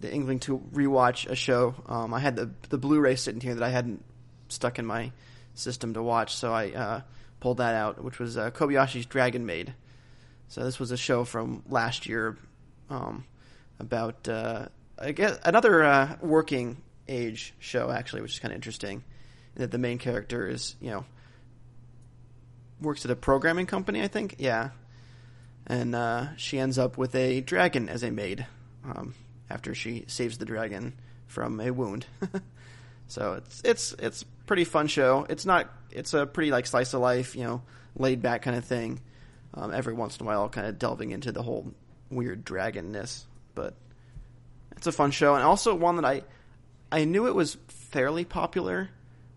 the inkling to rewatch a show. Um, I had the the Blu-ray sitting here that I hadn't stuck in my system to watch, so I uh, pulled that out, which was uh, Kobayashi's Dragon Maid. So this was a show from last year um, about uh, I guess another uh, working age show actually, which is kind of interesting. That the main character is you know works at a programming company, I think. Yeah, and uh, she ends up with a dragon as a maid um, after she saves the dragon from a wound. [LAUGHS] so it's it's it's pretty fun show. It's not. It's a pretty like slice of life, you know, laid back kind of thing. Um, every once in a while, kind of delving into the whole weird dragonness, but it's a fun show and also one that I I knew it was fairly popular,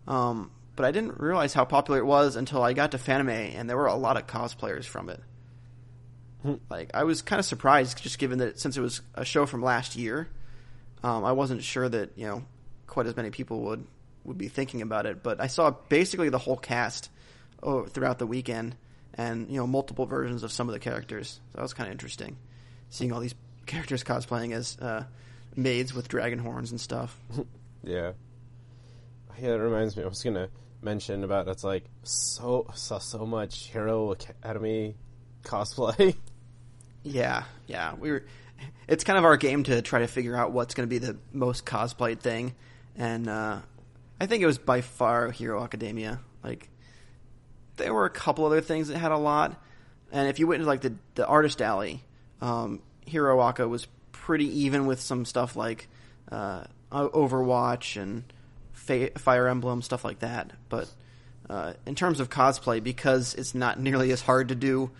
um, but I didn't realize how popular it was until I got to Fanime and there were a lot of cosplayers from it. Like I was kind of surprised, just given that since it was a show from last year, um, I wasn't sure that you know quite as many people would would be thinking about it. But I saw basically the whole cast oh, throughout the weekend, and you know multiple versions of some of the characters. So that was kind of interesting, seeing all these characters cosplaying as uh, maids with dragon horns and stuff. [LAUGHS] Yeah. Yeah, it reminds me. I was gonna mention about it's like so saw so much Hero Academy cosplay. [LAUGHS] Yeah, yeah. We were. It's kind of our game to try to figure out what's going to be the most cosplayed thing, and uh, I think it was by far Hero Academia. Like, there were a couple other things that had a lot, and if you went into like the the artist alley, um, Hero Aka was pretty even with some stuff like uh, Overwatch and Fa- Fire Emblem stuff like that. But uh, in terms of cosplay, because it's not nearly as hard to do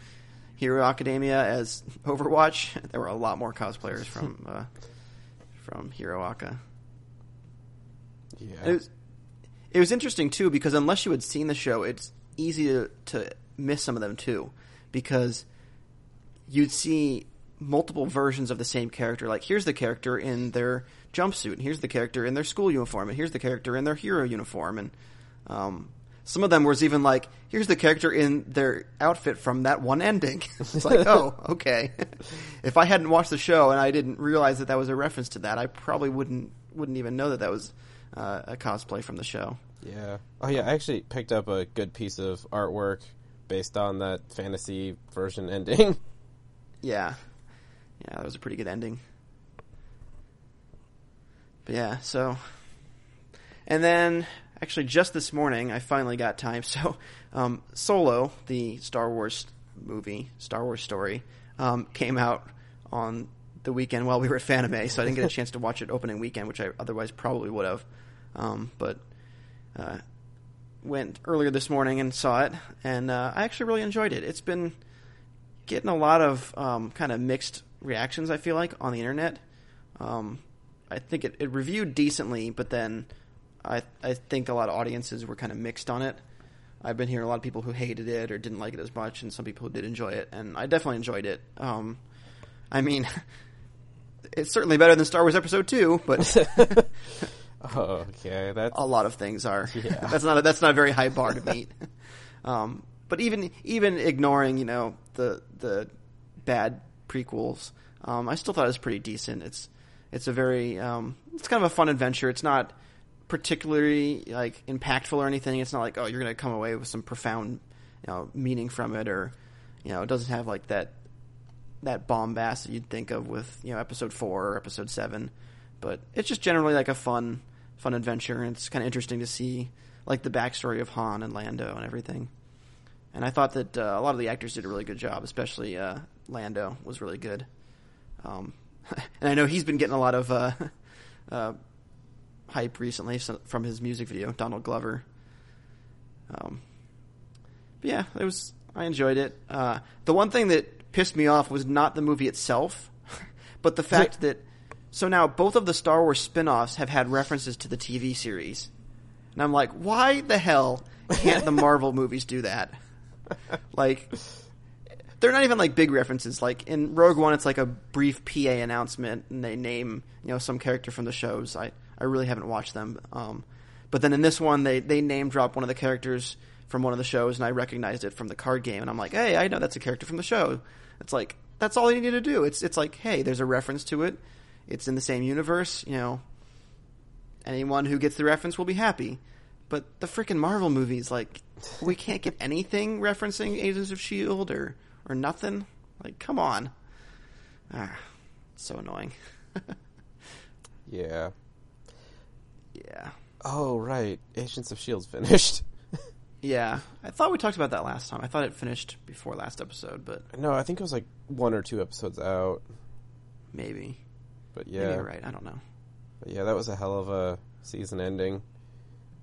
Hero Academia as [LAUGHS] Overwatch, there were a lot more cosplayers from [LAUGHS] uh, from Hero Aka. Yeah. It was, it was interesting too because unless you had seen the show, it's easy to, to miss some of them too, because you'd see multiple versions of the same character. Like here's the character in their jumpsuit, and here's the character in their school uniform, and here's the character in their hero uniform, and um, some of them was even like here's the character in their outfit from that one ending. [LAUGHS] it's like [LAUGHS] oh okay. [LAUGHS] if I hadn't watched the show and I didn't realize that that was a reference to that, I probably wouldn't wouldn't even know that that was uh, a cosplay from the show. Yeah. Oh yeah, I actually picked up a good piece of artwork based on that fantasy version ending. Yeah, yeah, that was a pretty good ending. But yeah, so, and then actually just this morning I finally got time. [LAUGHS] So, um, Solo, the Star Wars movie, Star Wars story, um, came out on the weekend while we were at Fanime, so I didn't get a [LAUGHS] chance to watch it opening weekend, which I otherwise probably would have. Um, but uh, went earlier this morning and saw it, and uh, I actually really enjoyed it. It's been getting a lot of um, kind of mixed reactions. I feel like on the internet. Um, I think it, it reviewed decently, but then I I think a lot of audiences were kind of mixed on it. I've been hearing a lot of people who hated it or didn't like it as much, and some people who did enjoy it, and I definitely enjoyed it. Um, I mean, [LAUGHS] it's certainly better than Star Wars Episode Two, but [LAUGHS] okay, that's a lot of things are. Yeah. [LAUGHS] that's not a, that's not a very high bar to meet. um, but even even ignoring you know the the bad prequels, um, I still thought it was pretty decent. It's it's a very um, it's kind of a fun adventure. It's not particularly like impactful or anything. It's not like oh you're gonna come away with some profound you know meaning from it or you know it doesn't have like that that bombast that you'd think of with you know episode four or episode seven. But it's just generally like a fun fun adventure, and it's kind of interesting to see like the backstory of Han and Lando and everything. And I thought that uh, a lot of the actors did a really good job, especially uh, Lando was really good. Um, [LAUGHS] and I know he's been getting a lot of uh, [LAUGHS] uh, hype recently from his music video, Donald Glover. Um, but yeah, it was. I enjoyed it. Uh, the one thing that pissed me off was not the movie itself, [LAUGHS] but the fact that so now both of the Star Wars spin-offs have had references to the TV series. And I'm like, why the hell can't the Marvel movies do that? Like they're not even like big references. Like in Rogue One it's like a brief PA announcement and they name, you know, some character from the shows. I I really haven't watched them. Um but then in this one they they name drop one of the characters from one of the shows and I recognized it from the card game and I'm like, "Hey, I know that's a character from the show." It's like that's all you need to do. It's it's like, "Hey, there's a reference to it. It's in the same universe, you know. Anyone who gets the reference will be happy." But the freaking Marvel movies like we can't get anything referencing Agents of Shield or or nothing. Like, come on. Ah, so annoying. [LAUGHS] yeah. yeah. Oh right, Agents of Shield's [LAUGHS] finished. Yeah. I thought we talked about that last time. I thought it finished before last episode, but no, I think it was like one or two episodes out. maybe. But Maybe yeah, you're right. I don't know. But yeah, that was a hell of a season-ending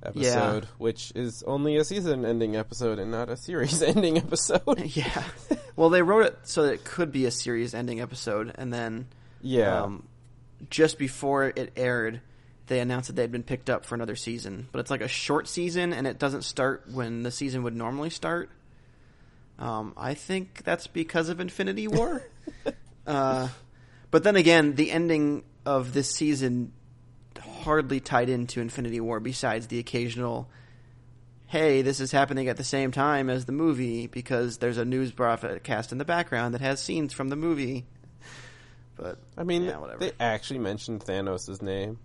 episode, which is only a season-ending episode and not a series-ending [LAUGHS] episode. [LAUGHS] Yeah. [LAUGHS] well, they wrote it so that it could be a series ending episode, and then yeah, um, just before it aired, they announced that they had been picked up for another season. But it's like a short season, and it doesn't start when the season would normally start. Um, I think that's because of Infinity War. uh, but then again, the ending of this season hardly tied into Infinity War, besides the occasional. Hey, this is happening at the same time as the movie because there's a news broadcast in the background that has scenes from the movie. But I mean, yeah, whatever. they actually mentioned Thanos' name.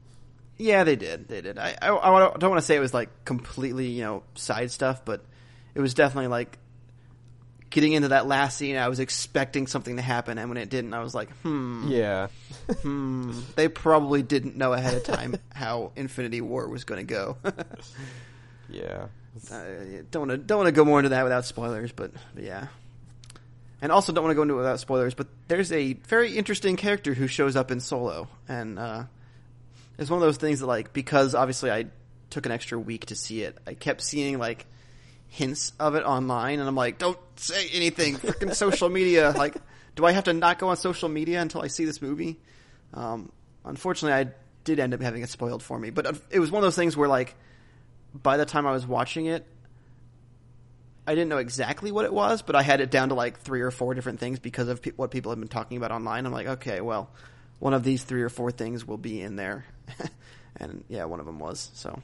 Yeah, they did. They did. I, I, I don't want to say it was like completely, you know, side stuff, but it was definitely like getting into that last scene. I was expecting something to happen, and when it didn't, I was like, hmm, Yeah, hmm. They probably didn't know ahead of time [LAUGHS] how Infinity War was going to go. [LAUGHS] yeah. I don't want to don't want to go more into that without spoilers, but, but yeah. And also don't want to go into it without spoilers, but there's a very interesting character who shows up in Solo, and uh, it's one of those things that like because obviously I took an extra week to see it, I kept seeing like hints of it online, and I'm like, don't say anything, freaking social media. [LAUGHS] Like, do I have to not go on social media until I see this movie? Um, unfortunately, I did end up having it spoiled for me, but it was one of those things where like by the time I was watching it, I didn't know exactly what it was, but I had it down to like three or four different things because of pe- what people have been talking about online. I'm like, okay, well, one of these three or four things will be in there, [LAUGHS] and yeah, one of them was. So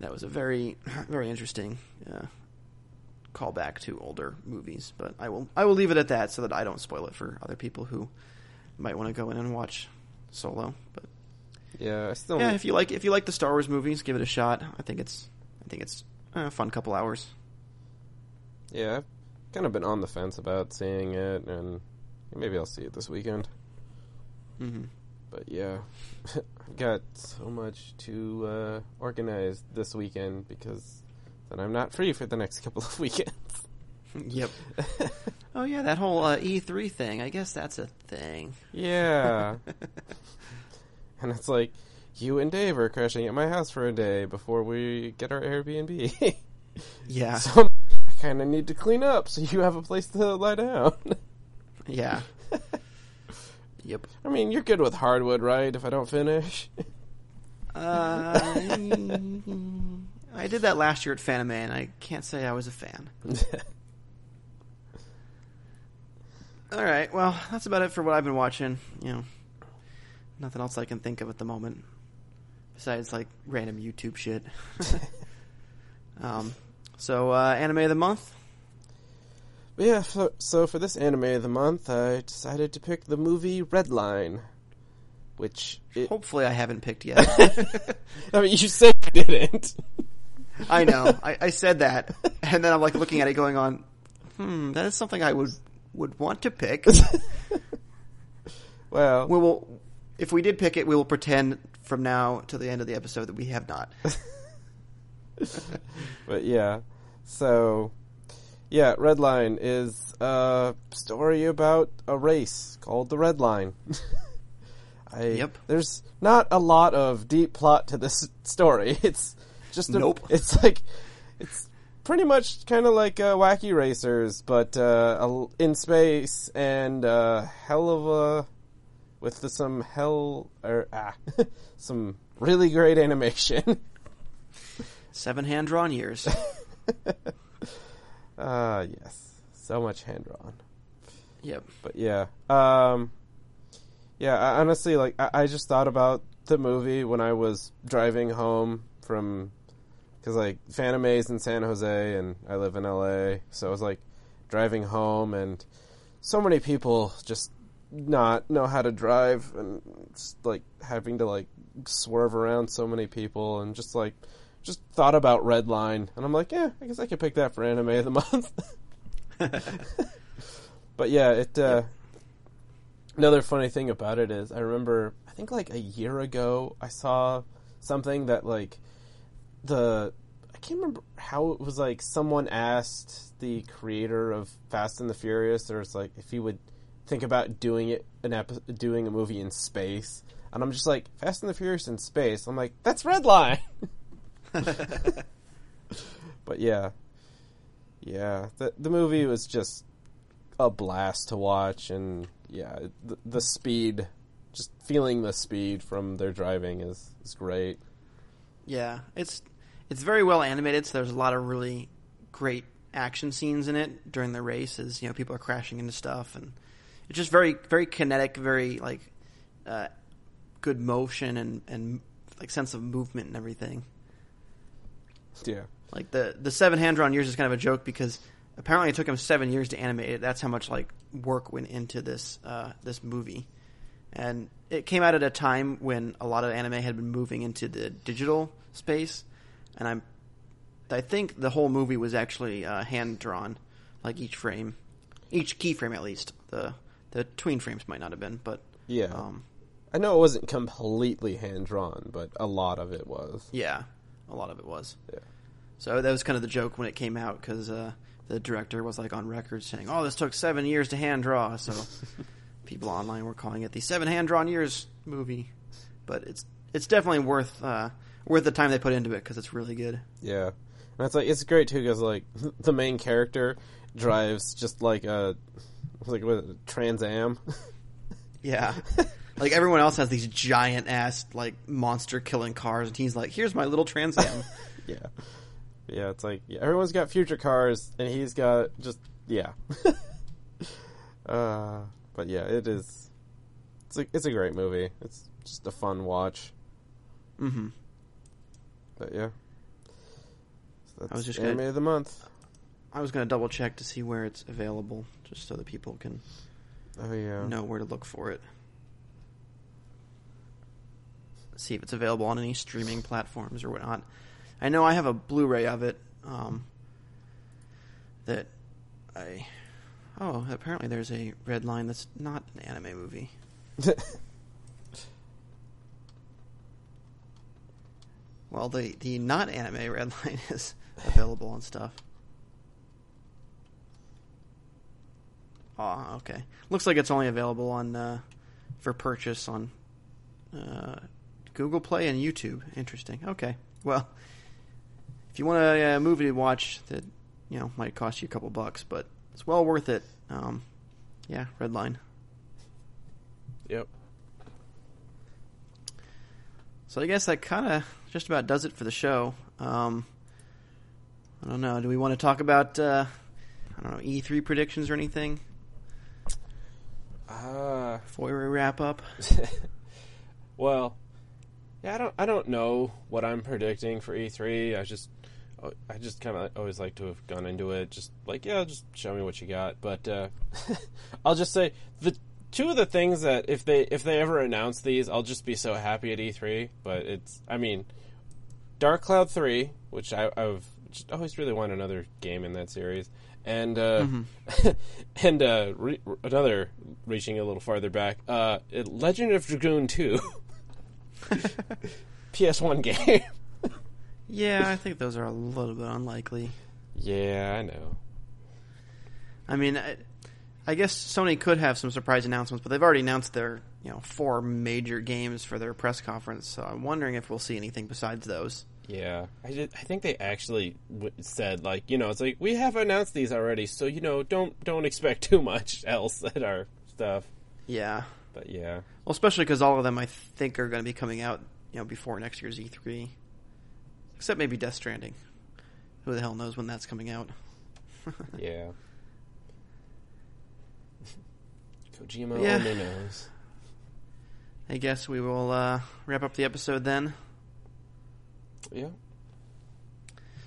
that was a very, very interesting uh, callback to older movies. But I will, I will leave it at that so that I don't spoil it for other people who might want to go in and watch Solo. But Yeah, I still. yeah, if you like if you like the Star Wars movies, give it a shot. I think it's I think it's a fun couple hours. yeah, I've kind of been on the fence about seeing it, and maybe I'll see it this weekend. hmm But yeah, I've [LAUGHS] got so much to uh, organize this weekend because then I'm not free for the next [LAUGHS] couple of weekends. Yep. [LAUGHS] oh yeah, that whole uh, E3 thing. I guess that's a thing. yeah, and it's like you and Dave are crashing at my house for a day before we get our Airbnb. Yeah, so I kind of need to clean up so you have a place to lie down. yeah. Yep. I mean, you're good with hardwood, right? If I don't finish. Uh, I did that last year at Fanime, and I can't say I was a fan. [LAUGHS] All right, well, that's about it for what I've been watching. You know, nothing else I can think of at the moment, besides like random YouTube shit. [LAUGHS] um, so uh, anime of the month. But yeah, so, so for this anime of the month, I decided to pick the movie Redline, which it, Hopefully, I haven't picked yet. [LAUGHS] I mean, you said you didn't. [LAUGHS] I know. I, I said that, and then I'm like looking at it, going on. Hmm, that is something I would would want to pick. [LAUGHS] well, we will, if we did pick it, we will pretend from now to the end of the episode that we have not. but yeah, so yeah, Redline is a story about a race called the Red Line. [LAUGHS] I, Yep. There's not a lot of deep plot to this [LAUGHS] story. It's just a, Nope. It's like it's pretty much kind of like uh, Wacky Racers, but uh, a- in space and uh, hell of a with the, some hell or ah, [LAUGHS] some really great animation. Seven hand drawn years. Ah, yes. So much hand drawn. Yep. But yeah. Um Yeah, I, honestly like I, I just thought about the movie when I was driving home from cuz like Fanime's in San Jose and I live in LA, so I was like driving home and so many people just not know how to drive and just, like having to like swerve around so many people and just like just thought about Redline and I'm like, yeah, I guess I could pick that for anime of the [LAUGHS] month. [LAUGHS] but yeah, it. Uh, Another funny thing about it is, I remember, I think like a year ago, I saw something that like the I can't remember how it was like someone asked the creator of Fast and the Furious, or it's like if he would think about doing it an epi- doing a movie in space, and I'm just like Fast and the Furious in space. I'm like that's Redline. [LAUGHS] [LAUGHS] but yeah, yeah, the the movie was just a blast to watch, and yeah, the, the speed, just feeling the speed from their driving is is great. Yeah, it's it's very well animated. So there's a lot of really great action scenes in it during the races. You know, people are crashing into stuff, and it's just very very kinetic, very like uh, good motion and and like sense of movement and everything. Yeah, Like the the seven hand drawn years is kind of a joke because apparently it took him seven years to animate it. That's how much like work went into this uh, this movie, and it came out at a time when a lot of anime had been moving into the digital space, and I'm I think the whole movie was actually uh, hand drawn, like each frame, each keyframe at least. The the tween frames might not have been, but yeah. um, I know it wasn't completely hand drawn, but a lot of it was. yeah, a lot of it was. Yeah. So that was kind of the joke when it came out because uh, the director was like on record saying, "Oh, this took seven years to hand draw." So [LAUGHS] people online were calling it the seven hand drawn years movie, but it's it's definitely worth uh, worth the time they put into it because it's really good. Yeah, and it's like it's great too because like [LAUGHS] the main character drives just like a like what, a Trans Am. Yeah, [LAUGHS] like everyone else has these giant ass like monster killing cars, and he's like, "Here's my little Trans Am." [LAUGHS] yeah, yeah. It's like yeah, everyone's got future cars, and he's got just yeah. [LAUGHS] uh, but yeah, it is. It's a it's a great movie. It's just a fun watch. Mm hmm But yeah, so that's I was just anime gonna- of the month. I was gonna double check to see where it's available, just so that people can Oh yeah, know where to look for it. See if it's available on any streaming platforms or whatnot. I know I have a Blu-ray of it. Um, that I oh apparently there's a red line that's not an anime movie. [LAUGHS] Well, the the not anime red [LAUGHS] line is available and stuff. Oh, okay. Looks like it's only available on uh, for purchase on uh, Google Play and YouTube. Interesting. Okay. Well, if you want a, uh movie to watch that you know might cost you a couple bucks, but it's well worth it. Um, yeah, Redline. Yep. So I guess that kind of just about does it for the show. Um, I don't know. Do we want to talk about uh, I don't know E3 predictions or anything Uh, before we wrap up? [LAUGHS] well, yeah, I don't, I don't know what I'm predicting for E3. I just, I just kind of always like to have gone into it, just like, yeah, just show me what you got. But uh, [LAUGHS] I'll just say the two of the things that if they if they ever announce these, I'll just be so happy at E3. But it's, I mean, Dark Cloud Three, which I, I've just always really want another game in that series, and uh, [LAUGHS] and uh, re- another reaching a little farther back, uh, Legend of Dragoon Two, [LAUGHS] [LAUGHS] PS1 game. Yeah, I [LAUGHS] think those are a little bit unlikely. yeah, I know. I mean, I, I guess Sony could have some surprise announcements, but they've already announced their you know four major games for their press conference. So I'm wondering if we'll see anything besides those. Yeah, I did, I think they actually w- said like you know it's like we have announced these already, so you know don't don't expect [LAUGHS] too much else at our stuff. Yeah, But yeah, well, especially because all of them I think are going to be coming out you know before next year's E3, except maybe Death Stranding. Who the hell knows when that's coming out? [LAUGHS] yeah. [LAUGHS] Kojima Yeah. only knows. I guess we will uh, wrap up the episode then. Yeah.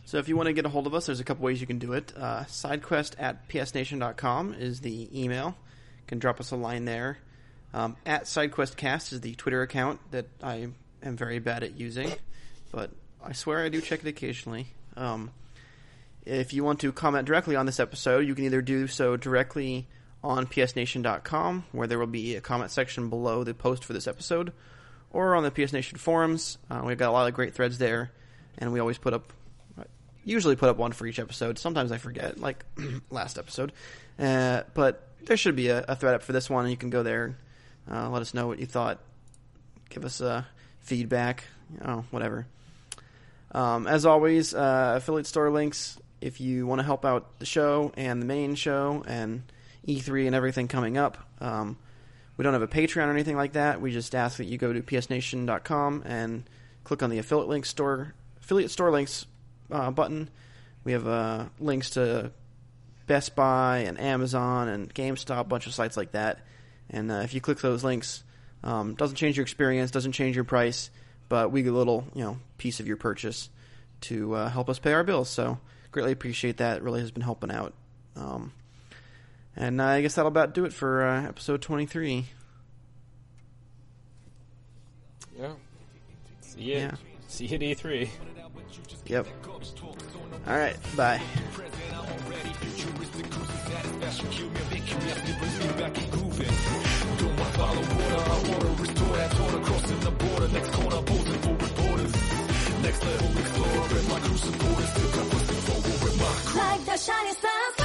So if you want to get a hold of us, there's a couple ways you can do it. Uh, sidequest at psnation.com is the email. You can drop us a line there. Um, at SideQuestCast is the Twitter account that I am very bad at using, but I swear I do check it occasionally. Um, if you want to comment directly on this episode, you can either do so directly on psnation.com, where there will be a comment section below the post for this episode, or on the PSNation forums. Uh, we've got a lot of great threads there, and we always put up, usually put up one for each episode. Sometimes I forget, like [CLEARS THROAT] last episode. Uh, but there should be a, a thread up for this one, and you can go there. Uh, let us know what you thought. Give us uh, feedback. Know, whatever. Um, as always, uh, affiliate store links if you want to help out the show and the main show and E3 and everything coming up. Um, we don't have a Patreon or anything like that. We just ask that you go to psnation.com and click on the affiliate link store affiliate store links uh, button. We have uh, links to Best Buy and Amazon and GameStop, a bunch of sites like that. And uh, if you click those links, um, doesn't change your experience, doesn't change your price, but we get a little you know piece of your purchase to uh, help us pay our bills. So greatly appreciate that. It really has been helping out. Um, and uh, I guess that'll about do it for uh, episode 23. Yeah. See you. Yeah. See you at E E3. Yep. All right. Bye bottle of water. I wanna restore the border. Next corner. Next level explorer my crew supporters. Still my crew. Like the shining stars.